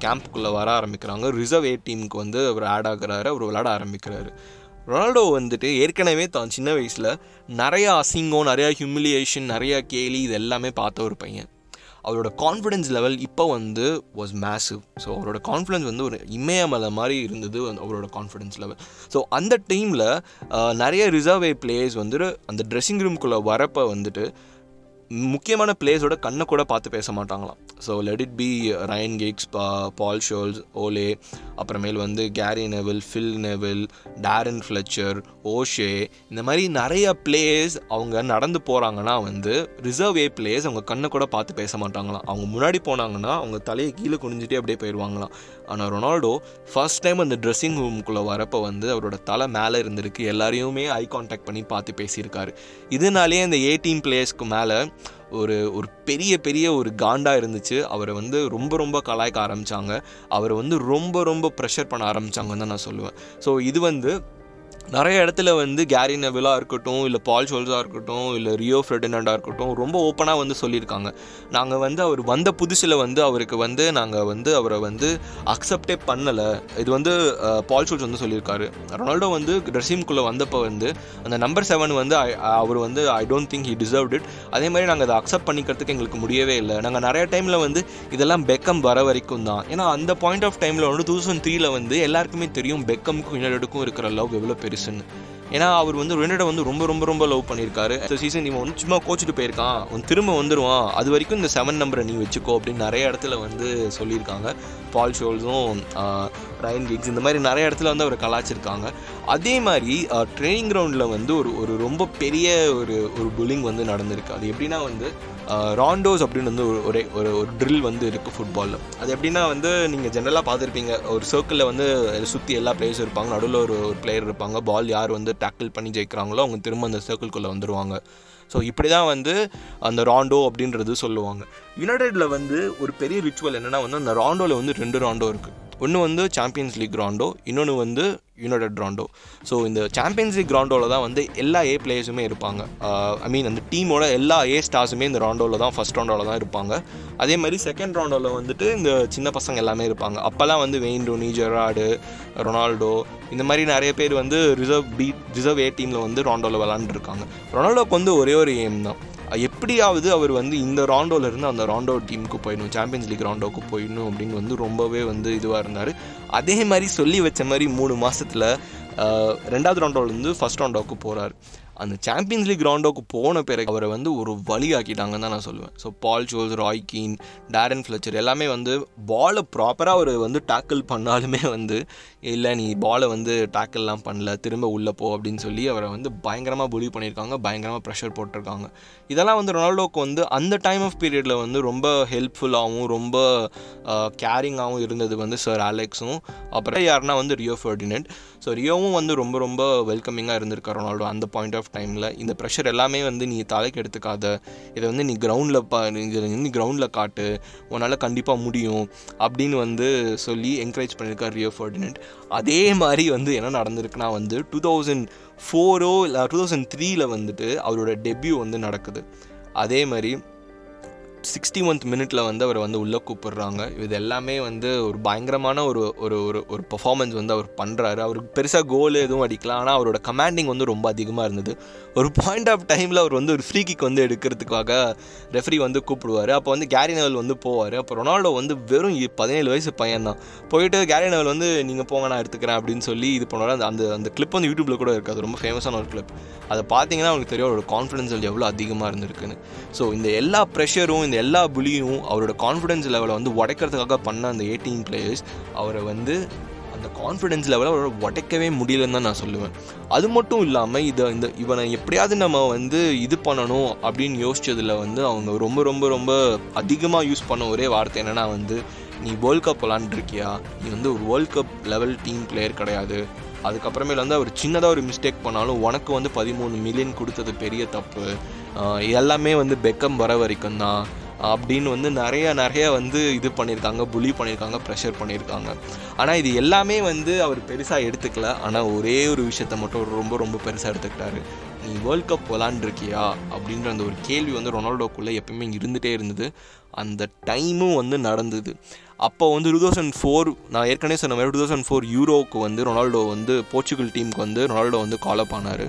கேம்ப்புக்குள்ளே வர ஆரம்பிக்கிறாங்க. ரிசர்வ் ஏ டீமுக்கு வந்து அவர் ஆட் ஆகிறாரு அவர் விளாட ஆரம்பிக்கிறாரு. ரொனால்டோ வந்துட்டு ஏற்கனவே தான் சின்ன வயசில் நிறையா அசிங்கம் நிறையா ஹியூமிலியேஷன் நிறையா கேலி இது எல்லாமே பார்த்த ஒரு பையன். அவரோட கான்ஃபிடென்ஸ் லெவல் இப்போ வந்து வாஸ் மேசிவ் ஸோ அவரோட கான்ஃபிடென்ஸ் வந்து ஒரு இமயமலை மாதிரி இருந்தது அவரோட கான்ஃபிடென்ஸ் லெவல் ஸோ அந்த டைமில் நிறைய ரிசர்வே பிளேயர்ஸ் வந்துட்டு அந்த ட்ரெஸ்ஸிங் ரூம்குள்ளே வரப்போ வந்துட்டு முக்கியமான பிளேயர்ஸோட கண்ணை கூட பார்த்து பேச மாட்டாங்களாம். So let it be Ryan Giggs pa Paul Scholes Ole அப்புறமேல் வந்து Gary Neville Phil Neville Darren Fletcher O'Shea இந்த மாதிரி நிறைய பிளேயர்ஸ் அவங்க நடந்து போகிறாங்கன்னா வந்து ரிசர்வ் ஏ பிளேயர்ஸ் அவங்க கண்ணை கூட பார்த்து பேச மாட்டாங்களாம். அவங்க முன்னாடி போனாங்கன்னா அவங்க தலையை கீழே குனிஞ்சிட்டே அப்படியே போயிடுவாங்களாம் ஆனால் ரொனால்டோ ஃபர்ஸ்ட் டைம் அந்த ட்ரெஸ்ஸிங் ரூம்குள்ளே வரப்போ வந்து அவரோட தலை மேலே இருந்திருக்கு. எல்லாரையுமே ஐ கான்டாக்ட் பண்ணி பார்த்து பேசியிருக்காரு. இதனாலேயே அந்த ஏ டீம் பிளேயர்ஸ்க்கு மேலே ஒரு ஒரு பெரிய பெரிய ஒரு காண்டாக இருந்துச்சு. அவரை வந்து ரொம்ப ரொம்ப கலாய்க்க ஆரம்பித்தாங்க அவரை வந்து ரொம்ப ரொம்ப ப்ரெஷர் பண்ண ஆரம்பித்தாங்கன்னு தான் நான் சொல்லுவேன். ஸோ இது வந்து நிறைய இடத்துல வந்து கேரி நெவிலாக இருக்கட்டும் இல்லை பால் ஷோல்ஸாக இருக்கட்டும் இல்லை ரியோ ஃப்ரெடினண்டாக இருக்கட்டும் ரொம்ப ஓப்பனாக வந்து சொல்லியிருக்காங்க. நாங்கள் வந்து அவர் வந்த புதுசில் வந்து அவருக்கு வந்து நாங்கள் வந்து அவரை வந்து அக்செப்டே பண்ணலை. இது வந்து பால் ஷோல்ஸ் வந்து சொல்லியிருக்காரு. ரொனால்டோ வந்து ட்ரெஸ்ஸிம்குள்ளே வந்தப்போ வந்து அந்த நம்பர் செவன் வந்து அவர் வந்து I don't think he deserved it அதே மாதிரி நாங்கள் அதை அக்செப்ட் பண்ணிக்கிறதுக்கு எங்களுக்கு முடியவே இல்லை. நாங்கள் நிறைய டைமில் வந்து இதெல்லாம் பெக்கம் வர வரைக்கும் தான். ஏன்னா அந்த பாயிண்ட் ஆஃப் டைமில் வந்து டூ தௌசண்ட் த்ரீயில் வந்து எல்லாருக்குமே தெரியும் பெக்கமுக்கும் யுனைடெடுக்கும் இருக்கிற லவ் எவ்வளோ பெருசுன்னு ஏன்னா அவர் வந்து யுனைடெட் வந்து ரொம்ப ரொம்ப ரொம்ப லவ் பண்ணியிருக்காரு இந்த சீசன் இவன் வந்து சும்மா கோச்சிட்டு போயிருக்கான். அவன் திரும்ப வந்துடுவான் அது வரைக்கும் இந்த செவன் நம்பரை நீ வச்சுக்கோ அப்படின்னு நிறைய இடத்துல வந்து சொல்லியிருக்காங்க. பால் ஷோல்ஸும் ரயன் கிக்ஸ் இந்த மாதிரி நிறைய இடத்துல வந்து அவர் கலாச்சிருக்காங்க அதே மாதிரி ட்ரைனிங் கிரவுண்டில் வந்து ஒரு ஒரு ரொம்ப பெரிய ஒரு ஒரு புல்லிங் வந்து நடந்திருக்கு. அது எப்படின்னா வந்து ராண்டோஸ் அப்படின்னு வந்து ஒரு ஒரே ஒரு ஒரு ட்ரில் வந்து இருக்குது ஃபுட்பாலில் அது எப்படின்னா வந்து நீங்கள் ஜென்ரலாக பார்த்துருப்பீங்க. ஒரு சர்க்கிளில் வந்து சுற்றி எல்லா பிளேயர்ஸும் இருப்பாங்க. நடுவில் ஒரு ஒரு பிளேயர் இருப்பாங்க. பால் யார் வந்து டேக்கிள் பண்ணி ஜெயிக்கிறாங்களோ அவங்க திரும்ப அந்த சர்க்கிள்குள்ளே வந்துடுவாங்க ஸோ இப்படி தான் வந்து அந்த ராண்டோ அப்படின்றது சொல்லுவாங்க. யுனைடெடில் வந்து ஒரு பெரிய ரிச்சுவல் என்னென்னா வந்து அந்த ராண்டோவில் வந்து ரெண்டு ராண்டோ இருக்குது ஒன்று வந்து சாம்பியன்ஸ் லீக் கிரவுண்டோ இன்னொன்று வந்து யுனைடெட் ராண்டோ ஸோ இந்த சாம்பியன்ஸ் லீக் கிரவுண்டோவில் தான் வந்து எல்லா ஏ பிளேயர்ஸுமே இருப்பாங்க. ஐ மீன் அந்த டீமோட எல்லா ஏ ஸ்டார்ஸுமே இந்த ராண்டோவில் தான் ஃபஸ்ட் ரவுண்டோவில் தான் இருப்பாங்க. அதே மாதிரி செகண்ட் ரவுண்டோவில் வந்துட்டு இந்த சின்ன பசங்க எல்லாமே இருப்பாங்க. அப்போல்லாம் வந்து வெயின் டோனி ஜெராடு ரொனால்டோ இந்த மாதிரி நிறைய பேர் வந்து ரிசர்வ் பி ரிசர்வ் ஏ டீமில் வந்து ராண்டோவில் விளாண்டுருக்காங்க ரொனால்டோக்கு வந்து ஒரே ஒரு எய்ம் தான். எப்படியாவது அவர் வந்து இந்த ராண்டோல இருந்து அந்த ராண்டோ டீமுக்கு போயிடணும் சாம்பியன்ஸ் லீக் ராண்டோவுக்கு போயிடணும் அப்படின்னு வந்து ரொம்பவே வந்து இதுவாக இருந்தார். அதே மாதிரி சொல்லி வச்ச மாதிரி மூணு மாசத்துல ரெண்டாவது ரவுண்டோலேருந்து ஃபஸ்ட் ரவுண்டோவுக்கு போகிறார் அந்த சாம்பியன்ஸ் லீக் ரவுண்டோவுக்கு போன பிறகு அவரை வந்து ஒரு வழி ஆக்கிட்டாங்கன்னு தான் நான் சொல்லுவேன். So Paul Scholes Roy Keane Darren Fletcher எல்லாமே வந்து பாலை ப்ராப்பராக அவர் வந்து டேக்கிள் பண்ணாலுமே வந்து இல்லை நீ பாலை வந்து டேக்கிள்லாம் பண்ணல திரும்ப உள்ளே போ அப்படின்னு சொல்லி அவரை வந்து பயங்கரமாக புலி பண்ணியிருக்காங்க பயங்கரமாக ப்ரெஷர் போட்டிருக்காங்க. இதெல்லாம் வந்து ரொனால்டோக்கு வந்து அந்த டைம் ஆஃப் பீரியடில் வந்து ரொம்ப ஹெல்ப்ஃபுல்லாகவும் ரொம்ப கேரிங்காகவும் இருந்தது வந்து சார் அலெக்ஸும் அப்புறம் யாருன்னா வந்து ரியோ ஃபர்டினட் ஸோ ரியோவும் வந்து ரொம்ப ரொம்ப வெல்கமிங்காக இருந்திருக்கார் ரொனால்டோ அந்த பாயிண்ட் ஆஃப் டைமில் இந்த ப்ரெஷர் எல்லாமே வந்து நீ தலைக்கு எடுத்துக்காத. இதை வந்து நீ கிரவுண்டில் பா இதை நீ கிரவுண்டில் காட்டு. உன்னால் கண்டிப்பாக முடியும் அப்படின்னு வந்து சொல்லி என்கரேஜ் பண்ணியிருக்கார் ரியோ ஃபர்டினட் அதே மாதிரி வந்து என்ன நடந்திருக்குன்னா வந்து டூ தௌசண்ட் ஃபோரோ இல்லை டூ தௌசண்ட் த்ரீயில் வந்துட்டு அவரோட டெபியூ வந்து நடக்குது. அதே மாதிரி சிக்ஸ்டி ஒன்த் மினிட்ல வந்து அவர் வந்து உள்ளே கூப்பிடுறாங்க. இது எல்லாமே வந்து ஒரு பயங்கரமான ஒரு ஒரு ஒரு ஒரு பர்ஃபார்மன்ஸ் வந்து அவர் பண்ணுறாரு அவருக்கு பெருசாக கோல் எதுவும் அடிக்கலாம் ஆனால் அவரோட கமாண்டிங் வந்து ரொம்ப அதிகமாக இருந்தது. ஒரு பாயிண்ட் ஆஃப் டைமில் அவர் வந்து ஒரு ஃப்ரீ கிக் வந்து எடுக்கிறதுக்காக ரெஃப்ரி வந்து கூப்பிடுவார். அப்போ வந்து கேரி நவல் வந்து போவார். அப்போ ரொனால்டோ வந்து வெறும் பதினேழு வயசு பையன் தான் போயிட்டு கேரி நவல் வந்து நீங்கள் போங்க நான் எடுத்துக்கிறேன் அப்படின்னு சொல்லி இது பண்ணுவார். அந்த அந்த அந்த கிளிப் வந்து யூடியூப்பில் கூட இருக்காது ரொம்ப ஃபேமஸான ஒரு கிளிப் அதை பார்த்தீங்கன்னா அவங்களுக்கு தெரியும் அவரோட கான்ஃபிடன்ஸ் எவ்வளோ அதிகமாக இருந்திருக்குன்னு. ஸோ இந்த எல்லா ப்ரெஷரும் இந்த எல்லா புலியும் அவரோட கான்ஃபிடன்ஸ் லெவலை வந்து உடைக்கிறதுக்காக பண்ண அந்த எயிட்டீன் பிளேயர்ஸ் அவரை வந்து அந்த கான்ஃபிடன்ஸ் லெவலை அவரை உடைக்கவே முடியலன்னு தான் நான் சொல்லுவேன். அது மட்டும் இல்லாமல் இதை இந்த இவனை எப்படியாவது நம்ம வந்து இது பண்ணணும் அப்படின்னு யோசிச்சதில் வந்து அவங்க ரொம்ப ரொம்ப ரொம்ப அதிகமாக யூஸ் பண்ண ஒரே வார்த்தை என்னென்னா வந்து நீ வேர்ல்ட் கப் விளாண்டுருக்கியா நீ வந்து ஒரு world cup level team player கிடையாது. அதுக்கப்புறமேல வந்து அவர் சின்னதாக ஒரு மிஸ்டேக் பண்ணாலும் உனக்கு வந்து பதிமூணு மில்லியன் கொடுத்தது பெரிய தப்பு. எல்லாமே வந்து பெக்கம் வர வரைக்கும் தான். அப்படின்னு வந்து நிறைய நிறைய வந்து இது பண்ணியிருக்காங்க புலி பண்ணியிருக்காங்க ப்ரெஷர் பண்ணியிருக்காங்க. ஆனால் இது எல்லாமே வந்து அவர் பெருசாக எடுத்துக்கல. ஆனால் ஒரே ஒரு விஷயத்த மட்டும் ரொம்ப ரொம்ப பெருசாக எடுத்துக்கிட்டாரு. நீ வேர்ல்ட் கப் விளாண்டுருக்கியா அப்படின்ற அந்த ஒரு கேள்வி வந்து ரொனால்டோக்குள்ளே எப்பயுமே இருந்துகிட்டே இருந்தது. அந்த டைமும் வந்து நடந்தது. அப்போ வந்து டூ தௌசண்ட் ஃபோர் நான் ஏற்கனவே சொன்ன மாதிரி டூ தௌசண்ட் ஃபோர் யூரோவுக்கு வந்து ரொனால்டோ வந்து போர்ச்சுகல் டீமுக்கு வந்து ரொனால்டோ வந்து கால் அப் ஆனார்.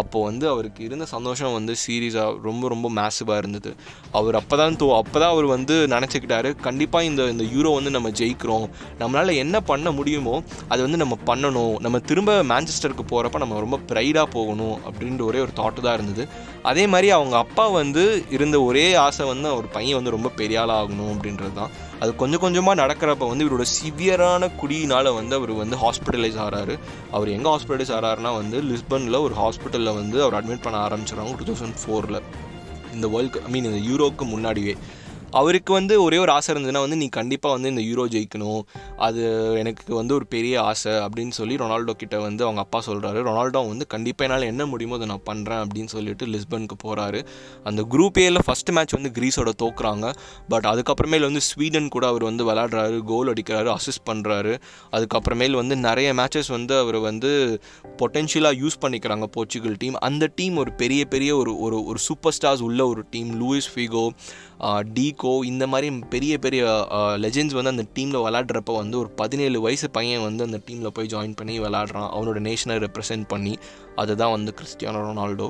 அப்போது வந்து அவருக்கு இருந்த சந்தோஷம் வந்து சீரியஸாக ரொம்ப ரொம்ப மேசிவாக இருந்தது. அவர் அப்போ தான் தோ அப்போ தான் அவர் வந்து நினச்சிக்கிட்டாரு கண்டிப்பாக இந்த இந்த யூரோ வந்து நம்ம ஜெயிக்கிறோம். நம்மளால் என்ன பண்ண முடியுமோ அது வந்து நம்ம பண்ணணும். நம்ம திரும்ப மேன்செஸ்டருக்கு போகிறப்ப நம்ம ரொம்ப ப்ரைடாக போகணும் அப்படின்ற ஒரே ஒரு தாட்டு தான் இருந்தது. அதே மாதிரி அவங்க அப்பா வந்து இருந்த ஒரே ஆசை வந்து அவர் பையன் வந்து ரொம்ப பெரிய ஆளாக ஆகணும் அப்படின்றது தான். அது கொஞ்சம் கொஞ்சமாக நடக்கிறப்ப வந்து இவரோட சிவியரான குடியினால் வந்து அவர் வந்து ஹாஸ்பிட்டலைஸ் ஆகிறாரு அவர் எங்கே ஹாஸ்பிட்டலைஸ் ஆகிறாருனா வந்து லிஸ்பனில் ஒரு ஹாஸ்பிட்டலில் வந்து அவர் அட்மிட் பண்ண ஆரம்பிச்சிடறாங்க டூ தௌசண்ட் ஃபோரில் இந்த வேர்ல்டு ஐ மீன் இந்த யூரோக்கு முன்னாடியே. அவருக்கு வந்து ஒரே ஒரு ஆசை இருந்ததுன்னா வந்து நீ கண்டிப்பாக வந்து இந்த யூரோ ஜெயிக்கணும். அது எனக்கு வந்து ஒரு பெரிய ஆசை அப்படின்னு சொல்லி ரொனால்டோ கிட்ட வந்து அவங்க அப்பா சொல்கிறாரு ரொனால்டோ வந்து கண்டிப்பாக என்னால் என்ன முடியுமோ அதை நான் பண்ணுறேன் அப்படின்னு சொல்லிட்டு லிஸ்பனுக்கு போகிறாரு அந்த குரூப் ஏல ஃபஸ்ட் மேட்ச் வந்து கிரீஸோட தோக்குறாங்க. பட் அதுக்கப்புறமேல் வந்து ஸ்வீடன் கூட அவர் வந்து விளாடுறாரு கோல் அடிக்கிறாரு அசிஸ்ட் பண்ணுறாரு அதுக்கப்புறமேல் வந்து நிறைய மேட்சஸ் வந்து அவர் வந்து பொட்டென்ஷியலாக யூஸ் பண்ணிக்கிறாங்க போர்ச்சுகல் டீம் அந்த டீம் ஒரு பெரிய பெரிய ஒரு ஒரு ஒரு சூப்பர் ஸ்டார்ஸ் உள்ள ஒரு டீம் லூயிஸ் ஃபிகோ டீகோ இந்த மாதிரி பெரிய பெரிய லெஜெண்ட்ஸ் வந்து அந்த டீமில் விளாட்றப்ப வந்து ஒரு பதினேழு வயசு பையன் வந்து அந்த டீமில் போய் ஜாயின் பண்ணி விளாட்றான் அவனோட நேஷனை ரெப்ரசென்ட் பண்ணி அதுதான் வந்து கிறிஸ்டியானோ ரொனால்டோ.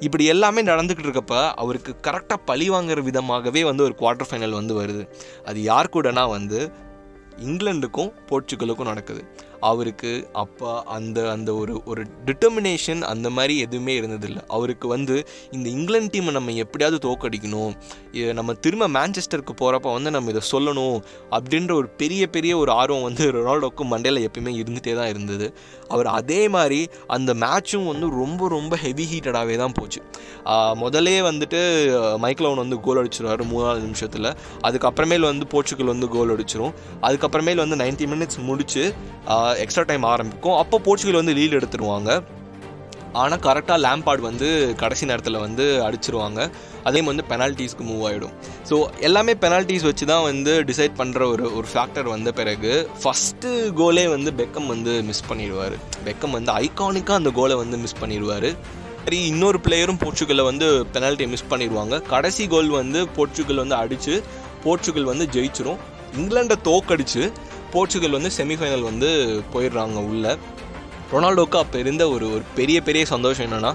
இப்படி எல்லாமே நடந்துக்கிட்டு இருக்கப்ப அவருக்கு கரெக்டாக பழி வாங்குற விதமாகவே வந்து ஒரு குவார்ட்டர் ஃபைனல் வந்து வருது. அது யார் கூடனா வந்து இங்கிலாண்டுக்கும் போர்ச்சுகலுக்கும் நடக்குது. அவருக்கு அப்பா அந்த அந்த ஒரு ஒரு டிட்டர்மினேஷன் அந்த மாதிரி எதுவுமே இருந்ததில்லை. அவருக்கு வந்து இந்த இங்கிலாந்து டீமை நம்ம எப்படியாவது தோக்கடிக்கணும் நம்ம திரும்ப மேன்செஸ்டருக்கு போகிறப்ப வந்து நம்ம இதை சொல்லணும் அப்படின்ற ஒரு பெரிய பெரிய ஒரு ஆர்வம் வந்து ரொனால்டோக்கும் மண்டேல எப்பயுமே இருந்துகிட்டே தான் இருந்தது. அவர் அதே மாதிரி அந்த மேட்சும் வந்து ரொம்ப ரொம்ப ஹெவி ஹீட்டடாகவே தான் போச்சு. முதலே வந்துட்டு மைக்லோன் வந்து கோல் அடிச்சிருவார் மூணாவது நிமிஷத்தில். அதுக்கப்புறமேல் வந்து போர்ச்சுகல் வந்து கோல் அடிச்சிரும். அதுக்கப்புறமேல் வந்து 90 மினிட்ஸ் முடிச்சு எக்ஸ்ட்ரா டைம் ஆரம்பிக்கும். அப்போ போர்ச்சுகல் வந்து லீட் எடுத்துருவாங்க. ஆனால் கரெக்டாக லேம்பார்டு வந்து கடைசி நேரத்தில் வந்து அடிச்சிருவாங்க. அதே வந்து பெனால்ட்டிஸ்க்கு மூவ் ஆகிடும் ஸோ எல்லாமே பெனால்ட்டிஸ் வச்சு தான் வந்து டிசைட் பண்ணுற ஒரு ஒரு ஃபேக்டர் வந்த பிறகு ஃபஸ்ட்டு கோலே வந்து பெக்கம் வந்து மிஸ் பண்ணிடுவார். பெக்கம் வந்து ஐகானிக்காக அந்த கோலை வந்து மிஸ் பண்ணிடுவார். சரி இன்னொரு பிளேயரும் போர்ச்சுகலில் வந்து பெனால்ட்டியை மிஸ் பண்ணிடுவாங்க. கடைசி கோல் வந்து போர்ச்சுகல் வந்து அடித்து போர்ச்சுகல் வந்து ஜெயிச்சிரும். இங்கிலாண்டை தோக்கடிச்சு போர்ச்சுகல் வந்து செமிஃபைனல் வந்து போயிடுறாங்க உள்ளே. ரொனால்டோக்கு அப்போ இருந்த ஒரு ஒரு பெரிய பெரிய சந்தோஷம் என்னென்னா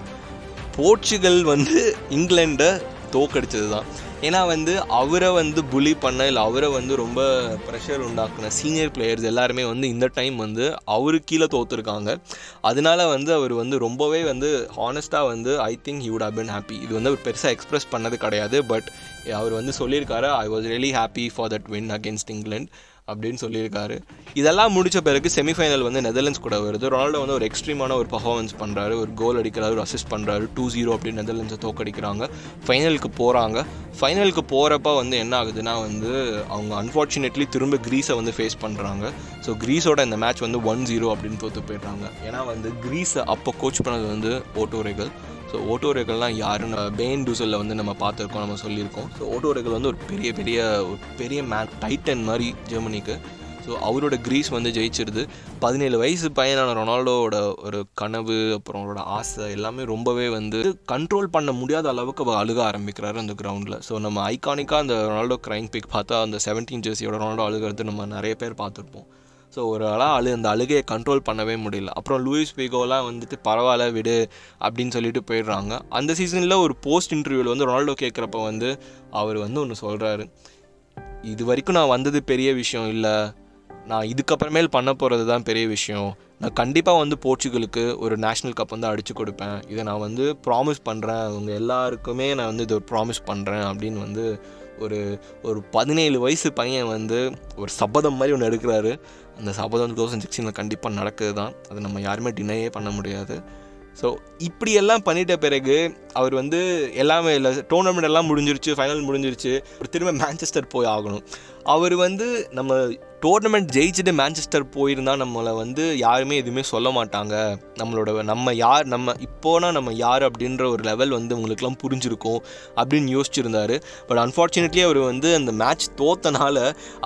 போர்ச்சுகல் வந்து இங்கிலாண்டை தோக்கடிச்சது தான் ஏன்னா வந்து அவரை வந்து புலி பண்ண இல்லை அவரை வந்து ரொம்ப ப்ரெஷர் உண்டாக்குன சீனியர் பிளேயர்ஸ் எல்லாருமே வந்து இந்த டைம் வந்து அவரு கீழே தோற்றுருக்காங்க அதனால வந்து அவர் வந்து ரொம்பவே வந்து ஹானஸ்ட்டாக வந்து I think he would have been happy இது வந்து அவர் பெருசாக எக்ஸ்ப்ரெஸ் பண்ணது கிடையாது பட் அவர் வந்து சொல்லியிருக்காரு I was really happy for that win against England அப்படின்னு சொல்லியிருக்காரு. இதெல்லாம் முடிச்ச பிறகு செமிஃபைனல் வந்து நெதர்லாண்ட்ஸ் கூட வருது. ரொனால்டோ வந்து ஒரு எக்ஸ்ட்ரீமான ஒரு பர்ஃபார்மன்ஸ் பண்ணுறாரு ஒரு கோல் அடிக்கிறாரு ஒரு அசிஸ்ட் பண்ணுறாரு டூ ஜீரோ அப்படின்னு நெதர்லாண்ட்ஸை தோக்கடிக்கிறாங்க. ஃபைனலுக்கு போகிறாங்க ஃபைனலுக்கு போகிறப்ப வந்து என்ன ஆகுதுன்னா வந்து அவங்க அன்ஃபார்ச்சுனேட்லி திரும்ப க்ரீஸை வந்து ஃபேஸ் பண்ணுறாங்க ஸோ க்ரீஸோட இந்த மேட்ச் வந்து ஒன் ஜீரோ அப்படின்னு தோற்று போயிடுறாங்க. ஏன்னா வந்து க்ரீஸை அப்போ கோச் பண்ணது வந்து ஓட்டோரைகள் ஸோ ஓட்டோரைகள்லாம் யாருன்னு பெயின் டூசலில் வந்து நம்ம பார்த்துருக்கோம் நம்ம சொல்லியிருக்கோம். ஸோ ஓட்டோரைகள் வந்து ஒரு பெரிய பெரிய ஒரு பெரிய மேன் டைட்டன் மாதிரி ஜெர்மனிக்கு. ஸோ அவரோட கிரீஸ் வந்து ஜெயிச்சிருது. பதினேழு வயசு பையனான ரொனால்டோவோட ஒரு கனவு அப்புறம் அவரோட ஆசை எல்லாமே ரொம்பவே வந்து கண்ட்ரோல் பண்ண முடியாத அளவுக்கு அவர் அழுக ஆரம்பிக்கிறாரு அந்த கிரவுண்டில் ஸோ நம்ம ஐகானிக்காக அந்த ரொனால்டோ கிரைம் பிக் பார்த்தா அந்த செவன்டீன் ஜெர்சியோட ரொனால்டோ அழுகிறது நம்ம நிறைய பேர் பார்த்துருப்போம். ஸோ ஒரு ஆளாக அழு அந்த அழுகையை கண்ட்ரோல் பண்ணவே முடியல. அப்புறம் லூயிஸ் பிகோலாம் வந்துட்டு பரவாயில்ல விடு அப்படின்னு சொல்லிட்டு போயிடுறாங்க. அந்த சீசனில் ஒரு போஸ்ட் இன்டர்வியூவில் வந்து ரொனால்டோ கேட்குறப்ப வந்து அவர் வந்து ஒன்று சொல்கிறாரு இது வரைக்கும் நான் வந்தது பெரிய விஷயம் இல்லை. நான் இதுக்கப்புறமேல் பண்ண போகிறது தான் பெரிய விஷயம். நான் கண்டிப்பாக வந்து போர்ச்சுகலுக்கு ஒரு நேஷ்னல் கப் வந்து அடித்து கொடுப்பேன். இதை நான் வந்து ப்ராமிஸ் பண்ணுறேன் அவங்க எல்லாருக்குமே நான் வந்து இதை ப்ராமிஸ் பண்ணுறேன் அப்படின்னு வந்து ஒரு ஒரு பதினேழு வயசு பையன் வந்து ஒரு சபதம் மாதிரி ஒன்று எடுக்கிறாரு. அந்த சபதம் டூ தௌசண்ட் சிக்ஸ்டீனில் கண்டிப்பாக நடக்குது தான் அது நம்ம யாருமே டினையே பண்ண முடியாது. ஸோ இப்படியெல்லாம் பண்ணிட்ட பிறகு அவர் வந்து எல்லாமே இல்லை டோர்னமெண்ட் எல்லாம் முடிஞ்சிருச்சு ஃபைனல் முடிஞ்சிருச்சு. ஒரு திரும்ப மேன்செஸ்டர் போய் ஆகணும். அவர் வந்து நம்ம டோர்னமெண்ட் ஜெயிச்சுட்டு மேன்செஸ்டர் போயிருந்தா நம்மளை வந்து யாருமே எதுவுமே சொல்ல மாட்டாங்க. நம்மளோட நம்ம யார் நம்ம இப்போனா நம்ம யார் அப்படின்ற ஒரு லெவல் வந்து உங்களுக்குலாம் புரிஞ்சிருக்கும் அப்படின்னு யோசிச்சிருந்தாரு. பட் அன்ஃபார்ச்சுனேட்லி அவர் வந்து அந்த மேட்ச் தோத்தனால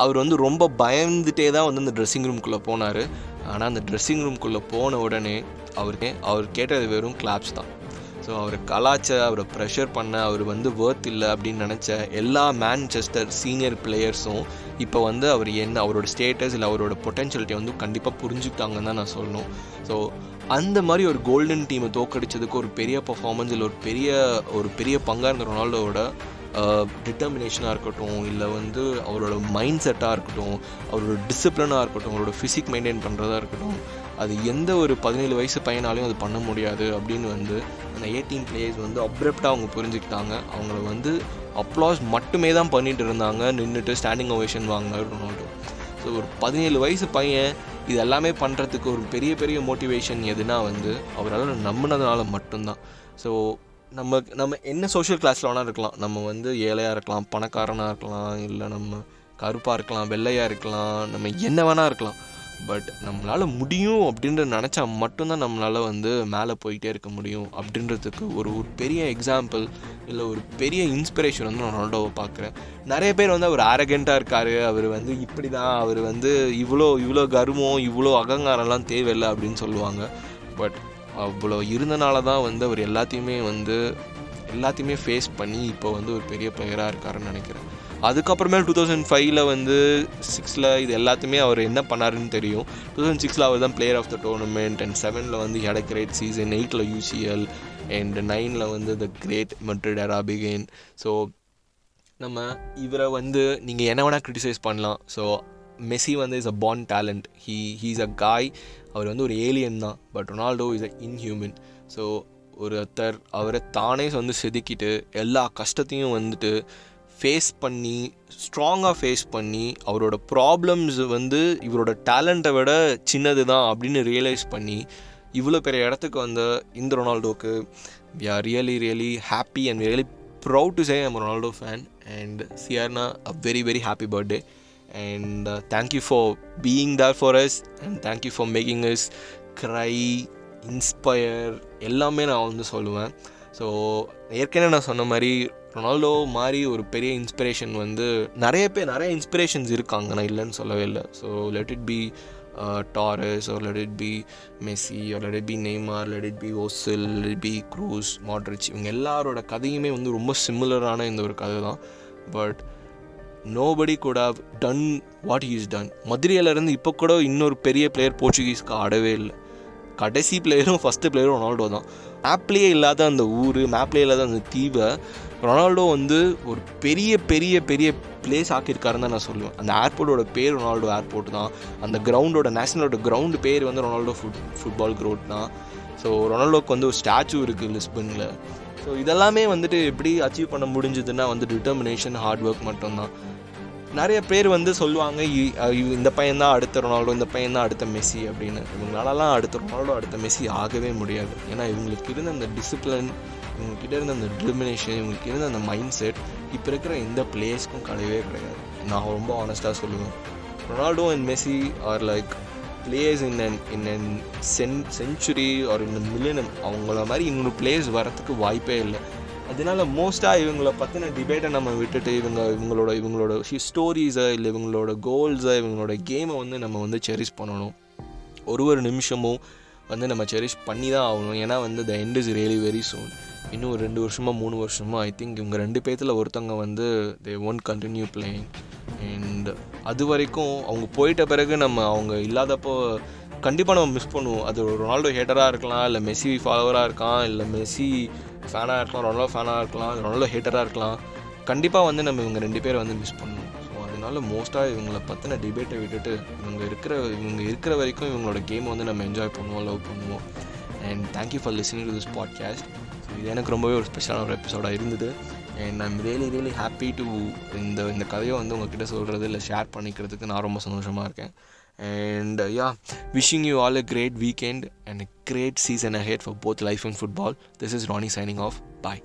அவர் வந்து ரொம்ப பயந்துட்டே தான் வந்து அந்த ட்ரெஸ்ஸிங் ரூம்குள்ளே போனார். ஆனால் அந்த ட்ரெஸ்ஸிங் ரூம்குள்ளே போன உடனே அவருக்கு அவர் கேட்டது வெறும் கிளாப்ஸ் தான். ஸோ அவர் கலாச்ச அவரை ப்ரெஷர் பண்ண அவர் வந்து வேர்த் இல்லை அப்படின்னு நினச்ச எல்லா மேன்செஸ்டர் சீனியர் பிளேயர்ஸும் இப்போ வந்து அவர் என்ன அவரோட ஸ்டேட்டஸ் இல்லை அவரோட பொட்டென்ஷியலிட்டி வந்து கண்டிப்பாக புரிஞ்சுக்கிட்டாங்கன்னு தான் நான் சொல்லணும். ஸோ அந்த மாதிரி ஒரு கோல்டன் டீமை தோக்கடிச்சதுக்கு ஒரு பெரிய பர்ஃபார்மன்ஸ் இல்லை ஒரு பெரிய ஒரு பெரிய பங்காக இருந்த ரொனால்டோவோட டிட்டர்மினேஷனாக இருக்கட்டும் இல்லை வந்து அவரோட மைண்ட் செட்டாக இருக்கட்டும் அவரோட டிசிப்ளினாக இருக்கட்டும் அவரோட ஃபிசிக் மெயின்டைன் பண்ணுறதா இருக்கட்டும் அது எந்த ஒரு பதினேழு வயசு பையனாலையும் அது பண்ண முடியாது அப்படின்னு வந்து அந்த எயிட்டீன் பிளேயர்ஸ் வந்து அப்ரப்டாக அவங்க புரிஞ்சுக்கிட்டாங்க. அவங்கள வந்து அப்ளாஸ் மட்டுமே தான் பண்ணிட்டு இருந்தாங்க. நின்றுட்டு ஸ்டாண்டிங் ஓவேஷன் வாங்கினார் ரொனால்டோ. ஸோ ஒரு பதினேழு வயசு பையன் இது எல்லாமே பண்ணுறதுக்கு ஒரு பெரிய பெரிய மோட்டிவேஷன் எதுனா வந்து அவரால் நம்பினதுனால மட்டும்தான். ஸோ நம்ம நம்ம என்ன சோஷியல் கிளாஸில் வேணால் இருக்கலாம். நம்ம வந்து ஏழையாக இருக்கலாம் பணக்காரனாக இருக்கலாம் இல்லை நம்ம கருப்பாக இருக்கலாம் வெள்ளையாக இருக்கலாம் நம்ம என்ன வேணால் இருக்கலாம். பட் நம்மளால் முடியும் அப்படின்ற நினச்சா மட்டும்தான் நம்மளால் வந்து மேலே போயிட்டே இருக்க முடியும் அப்படின்றதுக்கு ஒரு ஒரு பெரிய எக்ஸாம்பிள் இல்லை ஒரு பெரிய இன்ஸ்பிரேஷன் வந்து நான் ரொனால்டோவை பார்க்குறேன் நிறைய பேர் வந்து அவர் ஆரகண்ட்டாக இருக்கார். அவர் வந்து இப்படி தான் அவர் வந்து இவ்வளோ இவ்வளோ கர்வம் இவ்வளோ அகங்காரம்லாம் தேவையில்லை அப்படின்னு சொல்லுவாங்க. பட் அவ்வளோ இருந்தனால தான் வந்து அவர் எல்லாத்தையுமே வந்து எல்லாத்தையுமே ஃபேஸ் பண்ணி இப்போ வந்து ஒரு பெரிய பிளேயராக இருக்காருன்னு நினைக்கிறேன். அதுக்கப்புறமேல் டூ தௌசண்ட் ஃபைவ்ல வந்து சிக்ஸில் இது எல்லாத்தையுமே அவர் என்ன பண்ணாருன்னு தெரியும். டூ தௌசண்ட் சிக்ஸில் அவர் தான் player of the tournament and செவனில் வந்து ஹெட் கிரேட் சீசன் எயிட்டில் யூசிஎல் அண்ட் நைனில் வந்து த கிரேட் மட்ரிட் அராபிகேன் ஸோ நம்ம இவரை வந்து நீங்கள் என்ன வேணால் க்ரிட்டிசைஸ் பண்ணலாம். ஸோ மெஸ்ஸி வந்து is a born talent he he's a guy அவர் வந்து ஒரு ஏலியன் தான். But Ronaldo is a inhuman so ஒருத்தர் அவரை தானே வந்து செதுக்கிட்டு எல்லா கஷ்டத்தையும் வந்துட்டு ஃபேஸ் பண்ணி ஸ்ட்ராங்காக ஃபேஸ் பண்ணி அவரோட ப்ராப்ளம்ஸ் வந்து இவரோட டேலண்ட்டை விட சின்னது தான் அப்படின்னு ரியலைஸ் பண்ணி இவ்வளோ பெரிய இடத்துக்கு வந்த இந்த ரொனால்டோக்கு we are really really happy and really proud to say I'm Ronaldo fan and சியார்னா a very very happy birthday and thank you for being there for us and thank you for making us cry inspire எல்லாமே நான் வந்து சொல்லுவேன். So ஏற்கனவே நான் சொன்ன மாதிரி Ronaldo மாதிரி ஒரு பெரிய இன்ஸ்பிரேஷன் வந்து நிறைய பேர் நிறைய இன்ஸ்பிரேஷன்ஸ் இருக்காங்க. நான் இல்லைன்னு சொல்லவே இல்லை. So let it be Torres or let it be Messi or let it be Neymar let it be Ozil let be be Kroos Modric இவங்க எல்லாரோட கதையுமே வந்து ரொம்ப சிமிலரான இந்த ஒரு கதை தான். பட் நோபடி கூட have done what is done மதுரையிலேருந்து இப்போ கூட இன்னொரு பெரிய பிளேயர் போர்ச்சுகீஸ்க்கு ஆடவே இல்லை. கடைசி பிளேயரும் ஃபஸ்ட்டு பிளேயரும் ரொனால்டோ தான். மேப்லேயே இல்லாத அந்த ஊர் மேப்லேயே இல்லாத அந்த தீவை ரொனால்டோ வந்து ஒரு பெரிய பெரிய பெரிய பிளேஸ் ஆக்கியிருக்காருன்னு தான் நான் சொல்லுவேன். அந்த ஏர்போர்ட்டோட பேர் ரொனால்டோ ஏர்போர்ட் தான். அந்த கிரவுண்டோட நேஷனலோட கிரவுண்டு பேர் வந்து ரொனால்டோ ஃபுட் ஃபுட்பால் கிரவுண்ட் தான். ஸோ ரொனால்டோக்கு வந்து ஒரு ஸ்டாச்சு இருக்குது லிஸ்பனில். ஸோ இதெல்லாமே வந்துட்டு எப்படி அச்சீவ் பண்ண முடிஞ்சதுன்னா வந்து டிட்டர்மினேஷன் ஹார்ட் ஒர்க் மட்டும்தான். நிறைய பேர் வந்து சொல்லுவாங்க இ- இந்த பையன் தான் அடுத்த ரொனால்டோ இந்த பையன் தான் அடுத்த மெஸ்ஸி அப்படின்னு. இவங்களாலலாம் அடுத்த ரொனால்டோ அடுத்த மெஸ்ஸி ஆகவே முடியாது. ஏன்னா இவங்களுக்கு இருந்த அந்த டிசிப்ளின் இவங்ககிட்ட இருந்த அந்த டிட்டர்மினேஷன் இவங்களுக்கு இருந்த அந்த மைண்ட் செட் இப்போ இருக்கிற எந்த பிளேயர்ஸ்க்கும் கிடையவே கிடையாது. நான் ரொம்ப ஆனஸ்ட்டாக சொல்லுவேன். Ronaldo and Messi are like players in an in an cen century are in millennium அவங்கள மாதிரி இன்னொரு பிளேயர்ஸ் வரத்துக்கு வாய்ப்பே இல்லை. அதனால மோஸ்ட்டாக இவங்கள பற்றின டிபேட்டை நம்ம விட்டுட்டு இவங்க இவங்களோட இவங்களோட ஸ்டோரிஸை இல்லை இவங்களோட கோல்ஸை இவங்களோட கேமை வந்து நம்ம வந்து செரிஷ் பண்ணணும். ஒரு ஒரு நிமிஷமும் வந்து நம்ம செரிஷ் பண்ணி தான் ஆகணும். ஏன்னா வந்து the end is really very soon இன்னும் ஒரு ரெண்டு வருஷமோ மூணு வருஷமோ ஐ திங்க் இவங்க ரெண்டு பேர்த்தில் ஒருத்தவங்க வந்து they won't continue playing and அது வரைக்கும் அவங்க போயிட்ட பிறகு நம்ம அவங்க இல்லாதப்போ கண்டிப்பாக நம்ம மிஸ் பண்ணுவோம். அது ரொனால்டோ ஹேட்டராக இருக்கலாம் இல்லை மெஸ்ஸி ஃபாலோவராக இருக்கலாம் இல்லை மெஸ்ஸி ஃபேனாக இருக்கலாம் ரொனால்டோ ஃபேனாக இருக்கலாம் ரொனால்டோ ஹேட்டராக இருக்கலாம். கண்டிப்பாக வந்து நம்ம இவங்க ரெண்டு பேரை வந்து மிஸ் பண்ணணும். ஸோ அதனால மோஸ்ட்டாக இவங்கள பற்றின டிபேட்டை விட்டுட்டு இவங்க இருக்கிற இவங்க இருக்கிற வரைக்கும் இவங்களோட கேமை வந்து நம்ம என்ஜாய் பண்ணுவோம் லவ் பண்ணுவோம். And thank you for listening to this podcast so இது எனக்கு ரொம்பவே ஒரு ஸ்பெஷலான ஒரு எபிசோடாக இருந்தது. And I'm really really happy to இந்த இந்த கதையை வந்து உங்ககிட்ட சொல்கிறது இல்லை ஷேர் பண்ணிக்கிறதுக்கு நான் ரொம்ப சந்தோஷமாக இருக்கேன். And uh, yeah, wishing you all a great weekend and a great season ahead for both life and football. This is Ronnie signing off. Bye.